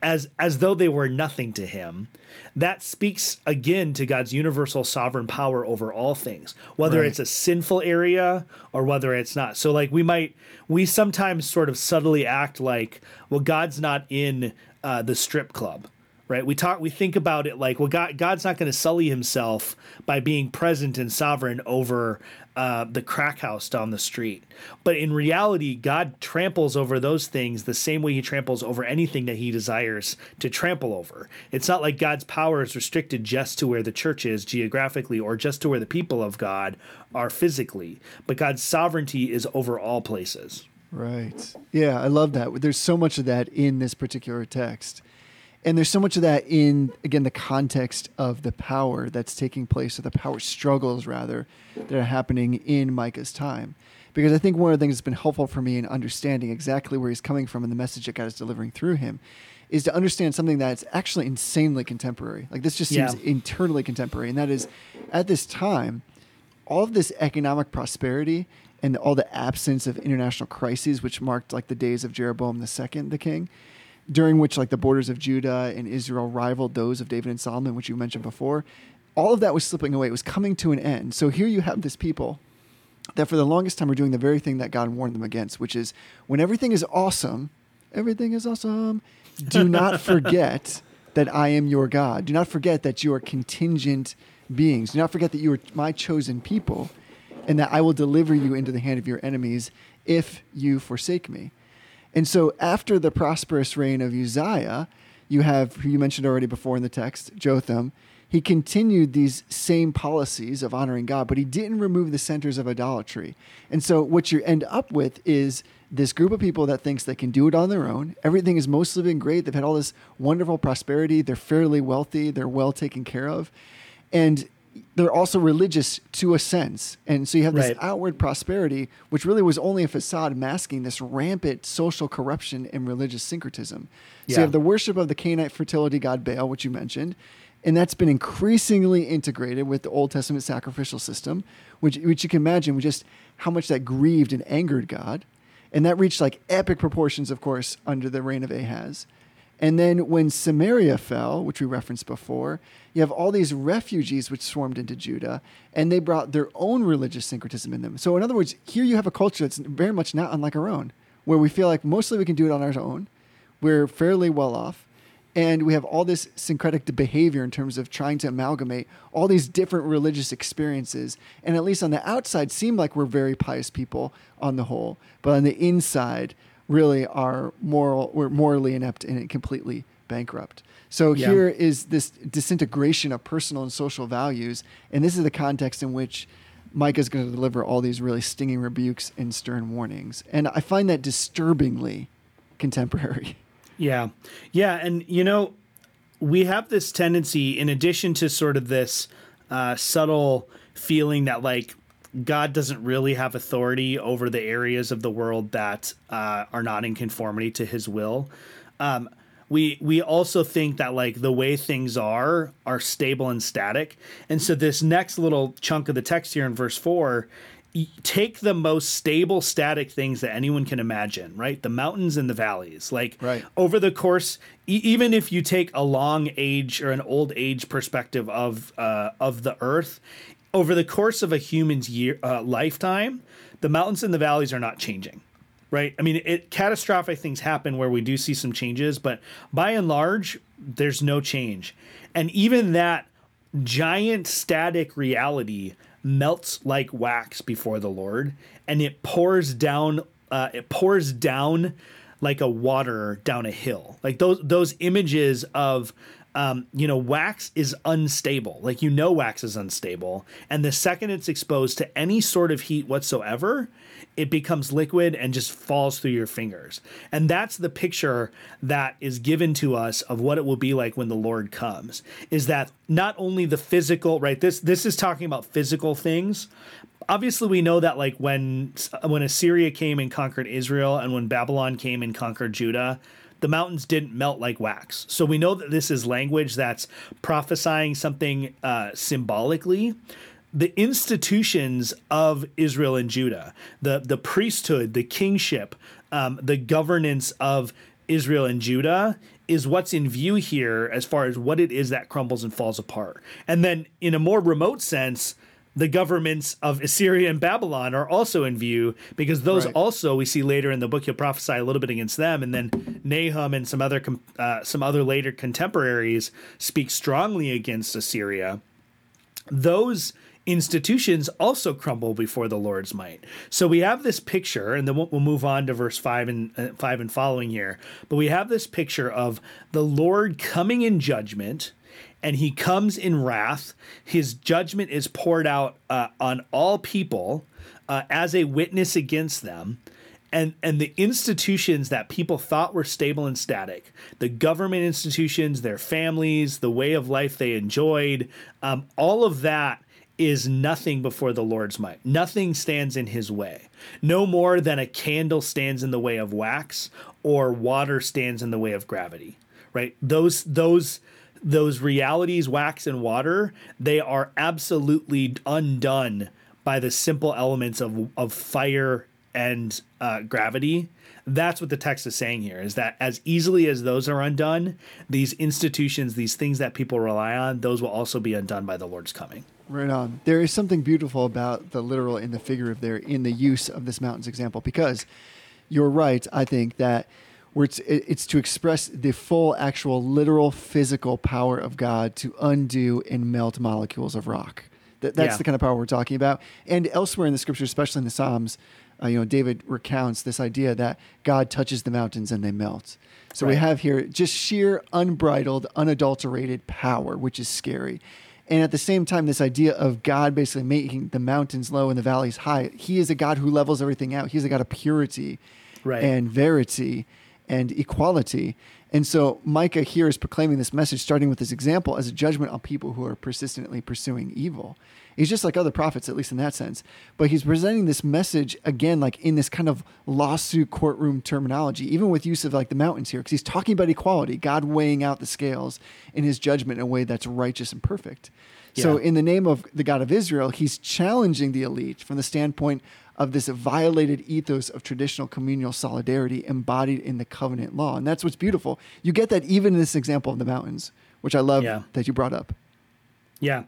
as as though they were nothing to him that speaks again to God's universal sovereign power over all things whether right. it's a sinful area or whether it's not so like we might we sometimes sort of subtly act like well God's not in uh, the strip club right? We talk, we think about it like, well, God, God's not going to sully himself by being present and sovereign over uh, the crack house down the street. But in reality, God tramples over those things the same way He tramples over anything that He desires to trample over. It's not like God's power is restricted just to where the church is geographically or just to where the people of God are physically. But God's sovereignty is over all places. Right. Yeah, I love that. There's so much of that in this particular text. And there's so much of that in, again, the context of the power that's taking place, or the power struggles, rather, that are happening in Micah's time. Because I think one of the things that's been helpful for me in understanding exactly where he's coming from and the message that God is delivering through him is to understand something that's actually insanely contemporary. Like this just seems yeah. internally contemporary. And that is, at this time, all of this economic prosperity and all the absence of international crises, which marked like the days of Jeroboam II, the king, during which like the borders of Judah and Israel rivaled those of David and Solomon, which you mentioned before. All of that was slipping away. It was coming to an end. So here you have this people that for the longest time are doing the very thing that God warned them against, which is when everything is awesome, everything is awesome. Do not forget that I am your God. Do not forget that you are contingent beings. Do not forget that you are my chosen people and that I will deliver you into the hand of your enemies if you forsake me. And so after the prosperous reign of Uzziah, you have, who you mentioned already before in the text, Jotham. He continued these same policies of honoring God, but he didn't remove the centers of idolatry. And so what you end up with is this group of people that thinks they can do it on their own. Everything has mostly been great. They've had all this wonderful prosperity. They're fairly wealthy. They're well taken care of. And they're also religious to a sense. And so you have this right. outward prosperity, which really was only a facade masking this rampant social corruption and religious syncretism. So yeah. you have the worship of the Canaanite fertility god Baal, which you mentioned, and that's been increasingly integrated with the Old Testament sacrificial system, which, which you can imagine just how much that grieved and angered God. And that reached like epic proportions, of course, under the reign of Ahaz. And then when Samaria fell, which we referenced before, you have all these refugees which swarmed into Judah, and they brought their own religious syncretism in them. So, in other words, here you have a culture that's very much not unlike our own, where we feel like mostly we can do it on our own. We're fairly well off. And we have all this syncretic behavior in terms of trying to amalgamate all these different religious experiences. And at least on the outside, seem like we're very pious people on the whole. But on the inside, really are moral we're morally inept and completely bankrupt. So yeah. here is this disintegration of personal and social values, and this is the context in which Micah is going to deliver all these really stinging rebukes and stern warnings. And I find that disturbingly contemporary. Yeah. Yeah, and you know, we have this tendency in addition to sort of this uh, subtle feeling that like God doesn't really have authority over the areas of the world that uh, are not in conformity to His will. Um, we we also think that like the way things are are stable and static, and so this next little chunk of the text here in verse four take the most stable static things that anyone can imagine right the mountains and the valleys like right. over the course e- even if you take a long age or an old age perspective of uh, of the earth over the course of a human's year uh, lifetime, the mountains and the valleys are not changing. Right? I mean, it catastrophic things happen where we do see some changes, but by and large, there's no change. And even that giant static reality melts like wax before the Lord, and it pours down. Uh, it pours down like a water down a hill. Like those those images of um, you know, wax is unstable. Like you know, wax is unstable, and the second it's exposed to any sort of heat whatsoever, it becomes liquid and just falls through your fingers. And that's the picture that is given to us of what it will be like when the Lord comes. Is that not only the physical, right? This this is talking about physical things. Obviously, we know that like when when Assyria came and conquered Israel, and when Babylon came and conquered Judah, the mountains didn't melt like wax. So we know that this is language that's prophesying something uh, symbolically. The institutions of Israel and Judah, the the priesthood, the kingship, um, the governance of Israel and Judah is what's in view here as far as what it is that crumbles and falls apart. And then in a more remote sense, the governments of Assyria and Babylon are also in view because those right. also we see later in the book. He'll prophesy a little bit against them, and then Nahum and some other uh, some other later contemporaries speak strongly against Assyria. Those institutions also crumble before the Lord's might. So we have this picture, and then we'll, we'll move on to verse five and uh, five and following here. But we have this picture of the Lord coming in judgment and he comes in wrath. His judgment is poured out uh, on all people uh, as a witness against them. And, and the institutions that people thought were stable and static, the government institutions, their families, the way of life they enjoyed, um, all of that is nothing before the Lord's might. Nothing stands in his way. No more than a candle stands in the way of wax or water stands in the way of gravity. Right? Those those those realities, wax and water, they are absolutely undone by the simple elements of of fire and uh, gravity. That's what the text is saying here is that as easily as those are undone, these institutions, these things that people rely on, those will also be undone by the Lord's coming. Right on. There is something beautiful about the literal and the figurative there in the use of this mountains example because you're right. I think that where it's it's to express the full, actual, literal, physical power of God to undo and melt molecules of rock. That, that's yeah. the kind of power we're talking about. And elsewhere in the scriptures, especially in the Psalms, uh, you know, David recounts this idea that God touches the mountains and they melt. So right. we have here just sheer, unbridled, unadulterated power, which is scary. And at the same time, this idea of God basically making the mountains low and the valleys high. He is a God who levels everything out. He's a God of purity right. and verity and equality. And so Micah here is proclaiming this message, starting with this example, as a judgment on people who are persistently pursuing evil. He's just like other prophets, at least in that sense. But he's presenting this message again, like in this kind of lawsuit courtroom terminology, even with use of like the mountains here, because he's talking about equality, God weighing out the scales in his judgment in a way that's righteous and perfect. Yeah. So, in the name of the God of Israel, he's challenging the elite from the standpoint of this violated ethos of traditional communal solidarity embodied in the covenant law. And that's what's beautiful. You get that even in this example of the mountains, which I love yeah. that you brought up. Yeah.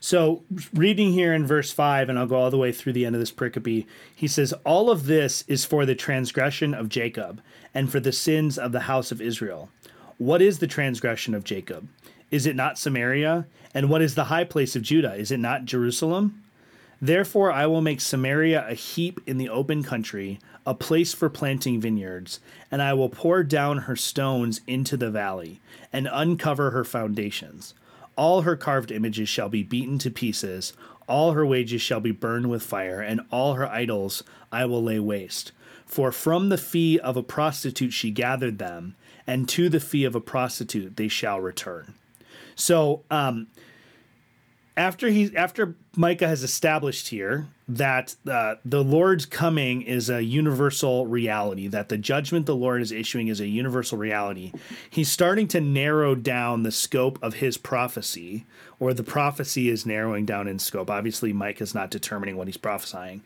So, reading here in verse 5, and I'll go all the way through the end of this pericope, he says, All of this is for the transgression of Jacob and for the sins of the house of Israel. What is the transgression of Jacob? Is it not Samaria? And what is the high place of Judah? Is it not Jerusalem? Therefore, I will make Samaria a heap in the open country, a place for planting vineyards, and I will pour down her stones into the valley, and uncover her foundations. All her carved images shall be beaten to pieces, all her wages shall be burned with fire, and all her idols I will lay waste. For from the fee of a prostitute she gathered them, and to the fee of a prostitute they shall return. So, um, after he after Micah has established here that uh, the Lord's coming is a universal reality, that the judgment the Lord is issuing is a universal reality, he's starting to narrow down the scope of his prophecy, or the prophecy is narrowing down in scope. Obviously, Micah is not determining what he's prophesying.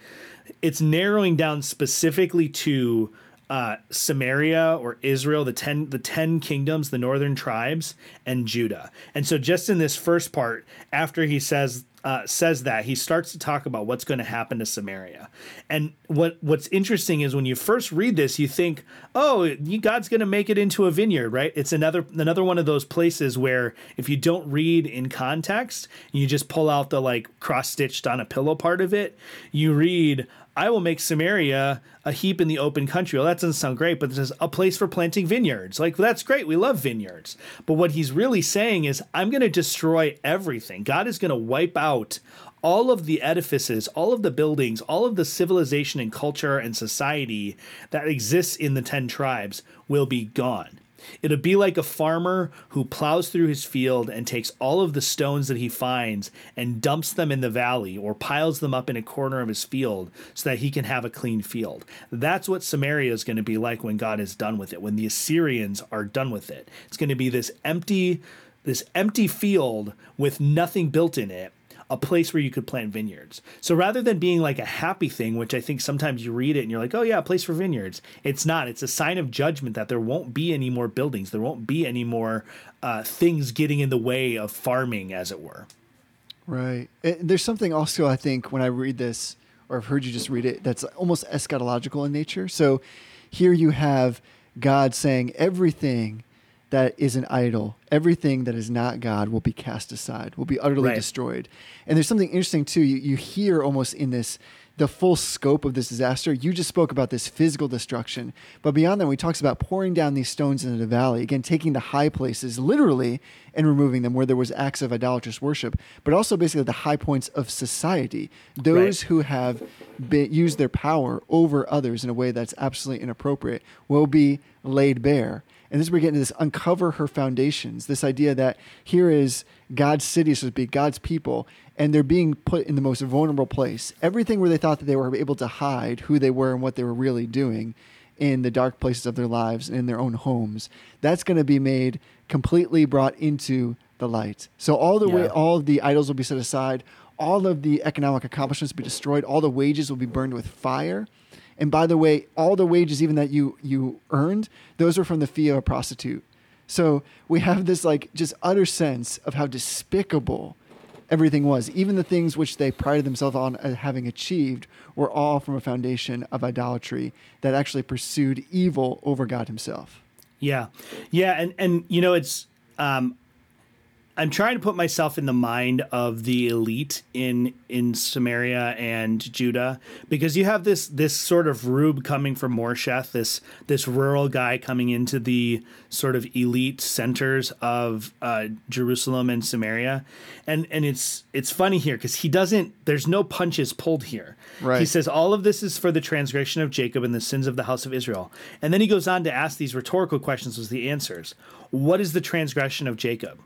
It's narrowing down specifically to uh, Samaria or Israel, the ten the ten kingdoms, the northern tribes, and Judah. And so, just in this first part, after he says uh, says that he starts to talk about what's going to happen to Samaria. And what what's interesting is when you first read this, you think, "Oh, God's going to make it into a vineyard," right? It's another another one of those places where if you don't read in context, you just pull out the like cross stitched on a pillow part of it. You read, I will make Samaria a heap in the open country. Well, that doesn't sound great, but is a place for planting vineyards. Like, that's great. We love vineyards. But what he's really saying is, I'm going to destroy everything. God is going to wipe out all of the edifices, all of the buildings, all of the civilization and culture and society that exists in the 10 tribes will be gone. It'll be like a farmer who plows through his field and takes all of the stones that he finds and dumps them in the valley or piles them up in a corner of his field so that he can have a clean field. That's what Samaria is going to be like when God is done with it, when the Assyrians are done with it. It's going to be this empty this empty field with nothing built in it a place where you could plant vineyards. So rather than being like a happy thing, which I think sometimes you read it and you're like, oh yeah, a place for vineyards, it's not. It's a sign of judgment that there won't be any more buildings, there won't be any more uh, things getting in the way of farming, as it were. Right. It, there's something also I think when I read this, or I've heard you just read it, that's almost eschatological in nature. So here you have God saying everything that is an idol, everything that is not God will be cast aside, will be utterly right. destroyed. And there's something interesting too. You, you hear almost in this the full scope of this disaster. You just spoke about this physical destruction, but beyond that, he talks about pouring down these stones into the valley, again, taking the high places literally and removing them where there was acts of idolatrous worship, but also basically the high points of society. Those right. who have been, used their power over others in a way that's absolutely inappropriate will be laid bare. And this is where we get into this uncover her foundations, this idea that here is God's city, so to speak, God's people, and they're being put in the most vulnerable place. Everything where they thought that they were able to hide who they were and what they were really doing in the dark places of their lives and in their own homes, that's going to be made completely brought into the light. So all the yeah. way, all of the idols will be set aside, all of the economic accomplishments will be destroyed, all the wages will be burned with fire and by the way, all the wages even that you you earned, those were from the fee of a prostitute. So we have this like just utter sense of how despicable everything was. Even the things which they prided themselves on having achieved were all from a foundation of idolatry that actually pursued evil over God Himself. Yeah, yeah, and and you know it's um, I'm trying to put myself in the mind of the elite in in Samaria and Judah because you have this this sort of rube coming from Moresheth, this this rural guy coming into the sort of elite centers of uh, Jerusalem and Samaria, and and it's it's funny here because he doesn't. There's no punches pulled here. Right. He says all of this is for the transgression of Jacob and the sins of the house of Israel, and then he goes on to ask these rhetorical questions with the answers. What is the transgression of Jacob?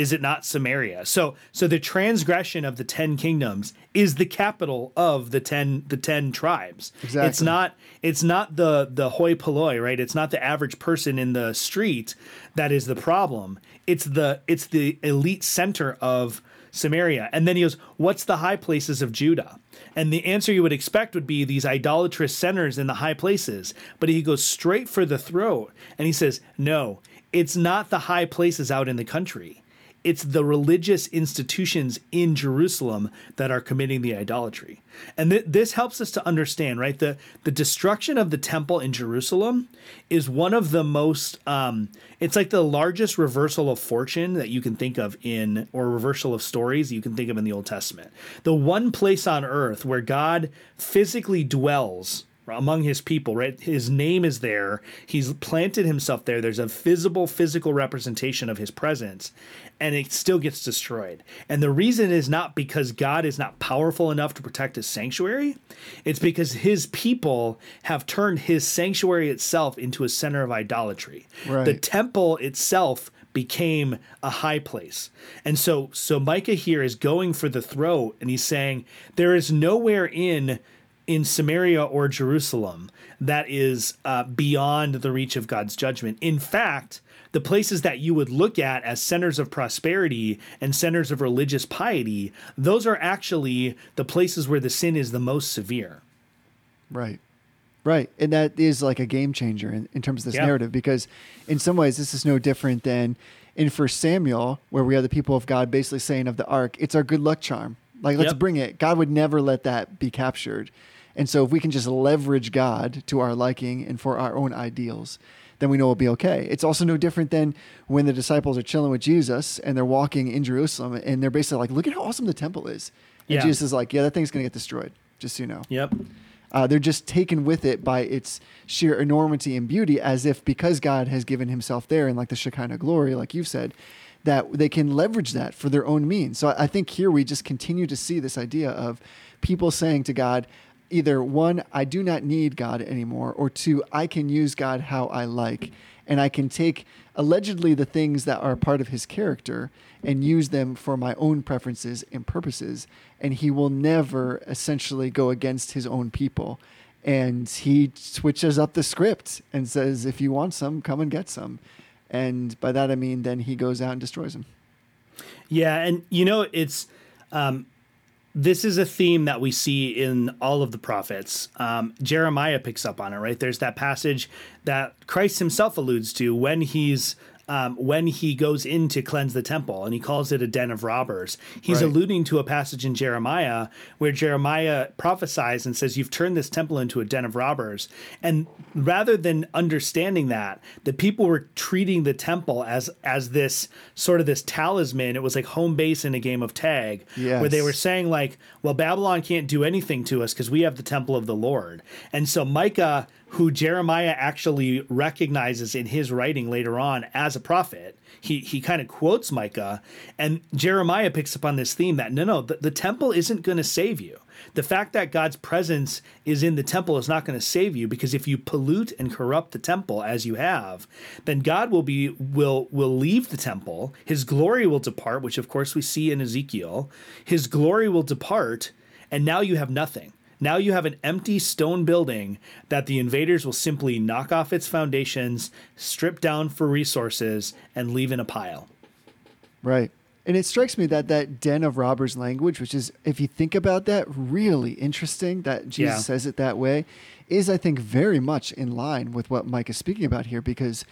Is it not Samaria? So so the transgression of the 10 kingdoms is the capital of the 10 the 10 tribes. Exactly. It's not it's not the the hoi polloi, right? It's not the average person in the street that is the problem. It's the it's the elite center of Samaria. And then he goes, "What's the high places of Judah?" And the answer you would expect would be these idolatrous centers in the high places. But he goes straight for the throat and he says, "No, it's not the high places out in the country it's the religious institutions in Jerusalem that are committing the idolatry. And th- this helps us to understand, right? The the destruction of the temple in Jerusalem is one of the most um, it's like the largest reversal of fortune that you can think of in or reversal of stories you can think of in the Old Testament. The one place on earth where God physically dwells among his people, right? His name is there. He's planted himself there. There's a visible physical representation of his presence, and it still gets destroyed. And the reason is not because God is not powerful enough to protect his sanctuary, it's because his people have turned his sanctuary itself into a center of idolatry. Right. The temple itself became a high place. And so so Micah here is going for the throat and he's saying there is nowhere in in Samaria or Jerusalem that is uh, beyond the reach of God's judgment. In fact, the places that you would look at as centers of prosperity and centers of religious piety, those are actually the places where the sin is the most severe. Right. Right. And that is like a game changer in, in terms of this yeah. narrative because in some ways this is no different than in First Samuel, where we have the people of God basically saying of the ark, it's our good luck charm. Like, let's yep. bring it. God would never let that be captured. And so if we can just leverage God to our liking and for our own ideals, then we know we'll be okay. It's also no different than when the disciples are chilling with Jesus and they're walking in Jerusalem and they're basically like, look at how awesome the temple is. And yeah. Jesus is like, yeah, that thing's going to get destroyed, just so you know. Yep. Uh, they're just taken with it by its sheer enormity and beauty, as if because God has given himself there in like the Shekinah glory, like you've said, that they can leverage that for their own means. So I think here we just continue to see this idea of people saying to God, either one, I do not need God anymore, or two, I can use God how I like. And I can take allegedly the things that are part of his character and use them for my own preferences and purposes. And he will never essentially go against his own people. And he switches up the script and says, if you want some, come and get some. And by that I mean, then he goes out and destroys them. Yeah. And, you know, it's. Um, this is a theme that we see in all of the prophets. Um, Jeremiah picks up on it, right? There's that passage that Christ himself alludes to when he's um, when he goes in to cleanse the temple and he calls it a den of robbers. He's right. alluding to a passage in Jeremiah where Jeremiah prophesies and says, You've turned this temple into a den of robbers. And rather than understanding that, the people were treating the temple as as this sort of this talisman. It was like home base in a game of tag, yes. where they were saying, like, well, Babylon can't do anything to us because we have the temple of the Lord. And so Micah who Jeremiah actually recognizes in his writing later on as a prophet. He he kind of quotes Micah, and Jeremiah picks up on this theme that no, no, the, the temple isn't going to save you. The fact that God's presence is in the temple is not going to save you because if you pollute and corrupt the temple as you have, then God will be will will leave the temple. His glory will depart, which of course we see in Ezekiel. His glory will depart, and now you have nothing. Now you have an empty stone building that the invaders will simply knock off its foundations, strip down for resources, and leave in a pile. Right. And it strikes me that that den of robbers language, which is, if you think about that, really interesting that Jesus yeah. says it that way, is, I think, very much in line with what Mike is speaking about here. Because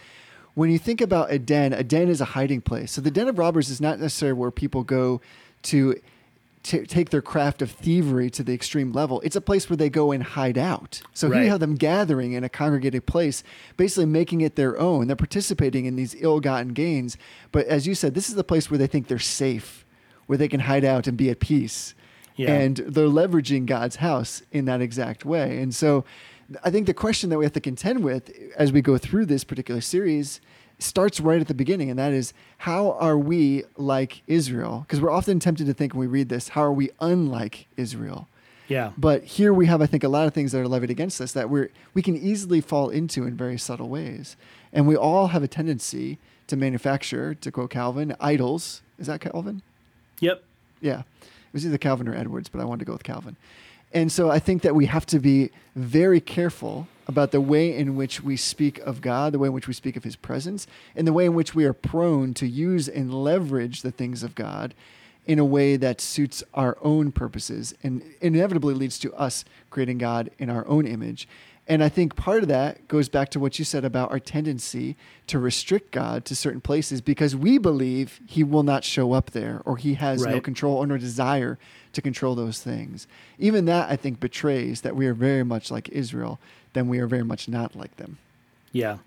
when you think about a den, a den is a hiding place. So the den of robbers is not necessarily where people go to t- take their craft of thievery to the extreme level. It's a place where they go and hide out. So right. here you have them gathering in a congregated place, basically making it their own. They're participating in these ill-gotten gains. But as you said, this is the place where they think they're safe, where they can hide out and be at peace. Yeah. And they're leveraging God's house in that exact way. And so I think the question that we have to contend with as we go through this particular series starts right at the beginning, and that is how are we like Israel? Because we're often tempted to think when we read this, how are we unlike Israel? Yeah. But here we have, I think, a lot of things that are levied against us that we're we can easily fall into in very subtle ways, and we all have a tendency to manufacture, to quote Calvin, idols. Is that Calvin? Yep. Yeah. It was either Calvin or Edwards, but I wanted to go with Calvin. And so I think that we have to be very careful about the way in which we speak of God, the way in which we speak of His presence, and the way in which we are prone to use and leverage the things of God in a way that suits our own purposes and inevitably leads to us creating God in our own image. And I think part of that goes back to what you said about our tendency to restrict God to certain places because we believe he will not show up there or he has right. no control or no desire to control those things. Even that, I think, betrays that we are very much like Israel, then we are very much not like them. Yeah.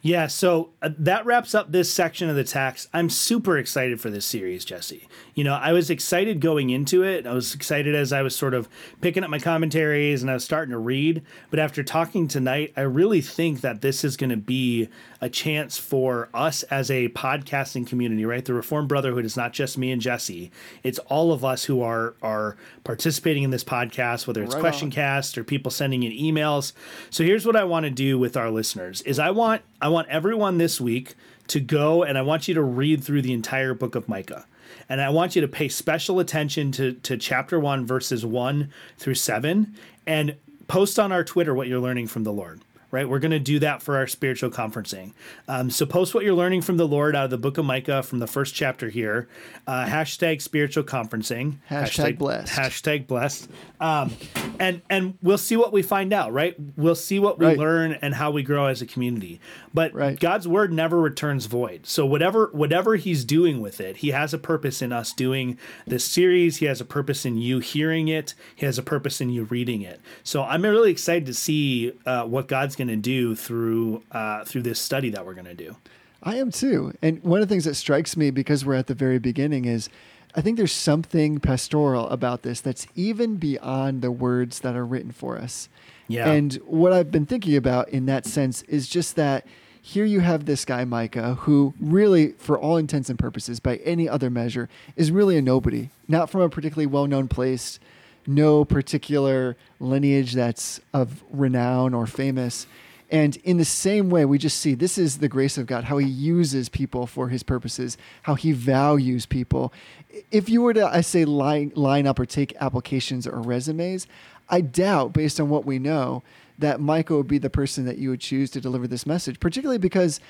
Yeah, so uh, that wraps up this section of the text. I'm super excited for this series, Jesse. You know, I was excited going into it. I was excited as I was sort of picking up my commentaries and I was starting to read. But after talking tonight, I really think that this is going to be a chance for us as a podcasting community, right? The Reformed Brotherhood is not just me and Jesse. It's all of us who are are participating in this podcast, whether it's right question on. cast or people sending in emails. So here's what I want to do with our listeners is I want I want everyone this week to go and I want you to read through the entire book of Micah. And I want you to pay special attention to, to chapter one, verses one through seven, and post on our Twitter what you're learning from the Lord right? We're going to do that for our spiritual conferencing. Um, so post what you're learning from the Lord out of the book of Micah from the first chapter here. Uh, hashtag spiritual conferencing. Hashtag, hashtag blessed. Hashtag blessed. Um, and and we'll see what we find out, right? We'll see what we right. learn and how we grow as a community. But right. God's word never returns void. So whatever whatever He's doing with it, He has a purpose in us doing this series. He has a purpose in you hearing it. He has a purpose in you reading it. So I'm really excited to see uh, what God's going to do through uh, through this study that we're going to do. I am too. And one of the things that strikes me because we're at the very beginning is I think there's something pastoral about this that's even beyond the words that are written for us. Yeah. And what I've been thinking about in that sense is just that here you have this guy Micah who really for all intents and purposes by any other measure is really a nobody, not from a particularly well-known place, no particular lineage that's of renown or famous. And in the same way, we just see this is the grace of God, how He uses people for His purposes, how He values people. If you were to, I say, line, line up or take applications or resumes, I doubt, based on what we know, that Micah would be the person that you would choose to deliver this message, particularly because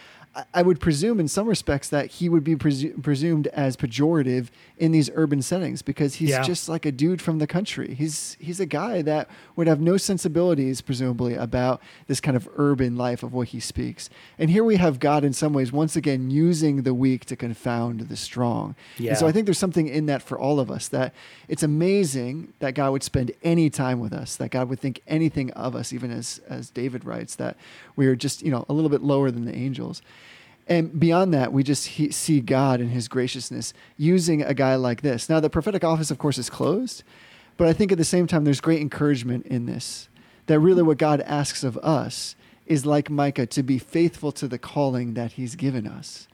I would presume, in some respects, that he would be presu- presumed as pejorative in these urban settings because he's yeah. just like a dude from the country. He's he's a guy that would have no sensibilities, presumably, about this kind of urban life of what he speaks. And here we have God, in some ways, once again using the weak to confound the strong. Yeah. And so I think there's something in that for all of us that it's amazing that God would spend any time with us, that God would think anything of us, even as as David writes, that we are just you know a little bit lower than the angels. And beyond that, we just he, see God in his graciousness using a guy like this. Now, the prophetic office, of course, is closed, but I think at the same time, there's great encouragement in this. That really what God asks of us is like Micah to be faithful to the calling that he's given us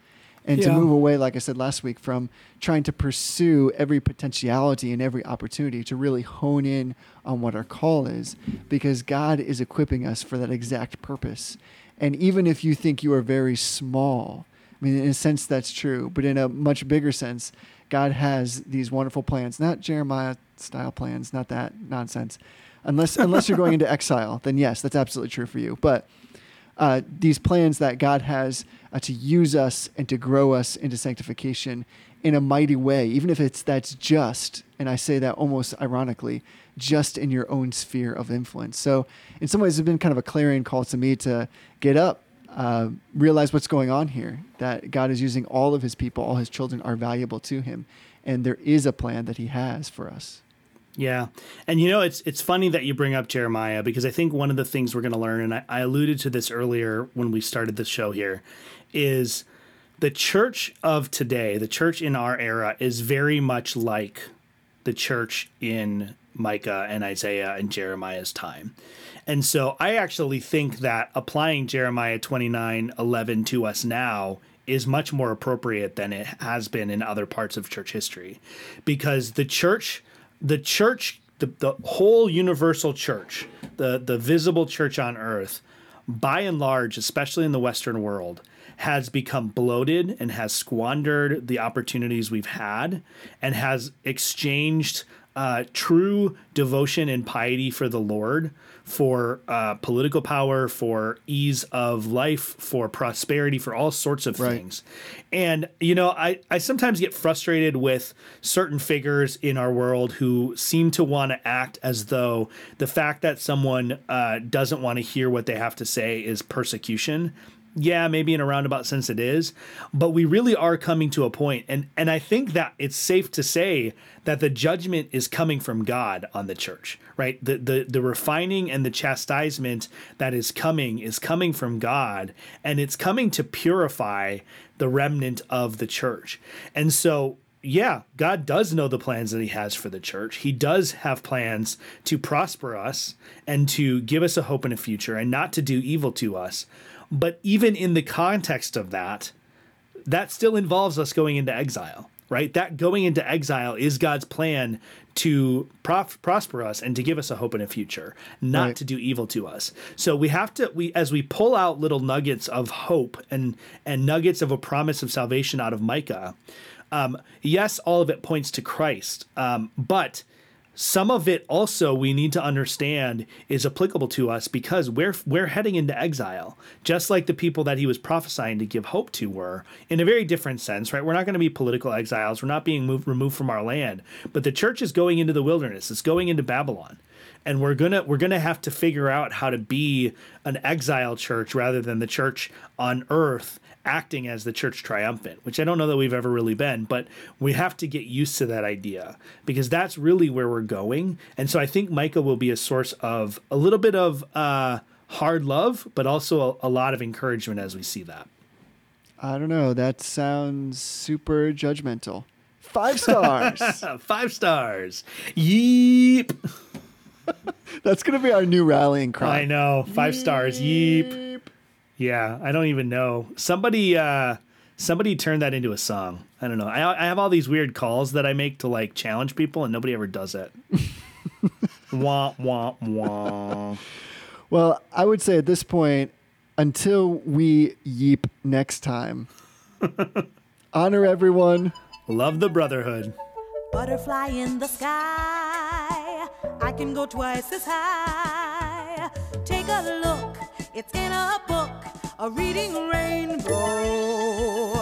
and yeah. to move away, like I said last week, from trying to pursue every potentiality and every opportunity to really hone in on what our call is, because God is equipping us for that exact purpose. And even if you think you are very small, I mean, in a sense, that's true, but in a much bigger sense, God has these wonderful plans, not Jeremiah style plans, not that nonsense. Unless, unless you're going into exile, then yes, that's absolutely true for you. But uh, these plans that God has uh, to use us and to grow us into sanctification in a mighty way, even if it's that's just, and I say that almost ironically, just in your own sphere of influence. So, in some ways, it's been kind of a clarion call to me to get up, uh, realize what's going on here, that God is using all of his people, all his children are valuable to him, and there is a plan that he has for us. Yeah. And you know, it's it's funny that you bring up Jeremiah because I think one of the things we're going to learn, and I, I alluded to this earlier when we started the show here, is the church of today, the church in our era, is very much like the church in Micah and Isaiah and Jeremiah's time. And so I actually think that applying Jeremiah 29 11 to us now is much more appropriate than it has been in other parts of church history because the church the church the, the whole universal church the the visible church on earth by and large especially in the western world has become bloated and has squandered the opportunities we've had and has exchanged uh, true devotion and piety for the Lord, for uh, political power, for ease of life, for prosperity, for all sorts of right. things. And, you know, I, I sometimes get frustrated with certain figures in our world who seem to want to act as though the fact that someone uh, doesn't want to hear what they have to say is persecution yeah, maybe in a roundabout sense it is, but we really are coming to a point, and and I think that it's safe to say that the judgment is coming from God on the church, right? The the the refining and the chastisement that is coming is coming from God, and it's coming to purify the remnant of the church, and so yeah, God does know the plans that He has for the church. He does have plans to prosper us and to give us a hope and a future and not to do evil to us. But even in the context of that, that still involves us going into exile, right? That going into exile is God's plan to prof- prosper us and to give us a hope and a future, not right. to do evil to us. So we have to we as we pull out little nuggets of hope and and nuggets of a promise of salvation out of Micah. Um, yes, all of it points to Christ, um, but some of it also we need to understand is applicable to us because we're we're heading into exile just like the people that he was prophesying to give hope to were in a very different sense right? We're not going to be political exiles. We're not being moved removed from our land. But the church is going into the wilderness. It's going into babylon. And we're gonna we're gonna have to figure out how to be an exile church rather than the church on earth acting as the church triumphant, which I don't know that we've ever really been, but we have to get used to that idea because that's really where we're going. And so I think Micah will be a source of a little bit of uh, hard love, but also a, a lot of encouragement as we see that. I don't know. That sounds super judgmental. Five stars. Five stars. Yeep. That's gonna be our new rallying cry. I know. Five Yeep. stars. Yeep. Yeah, I don't even know. Somebody uh somebody turned that into a song. I don't know. I I have all these weird calls that I make to like challenge people and nobody ever does it. wah, wah, wah. Well, I would say at this point, until we yeep next time, honor everyone. Love the brotherhood. Butterfly in the sky. I can go twice as high. Take a look, it's in a book, a reading rainbow.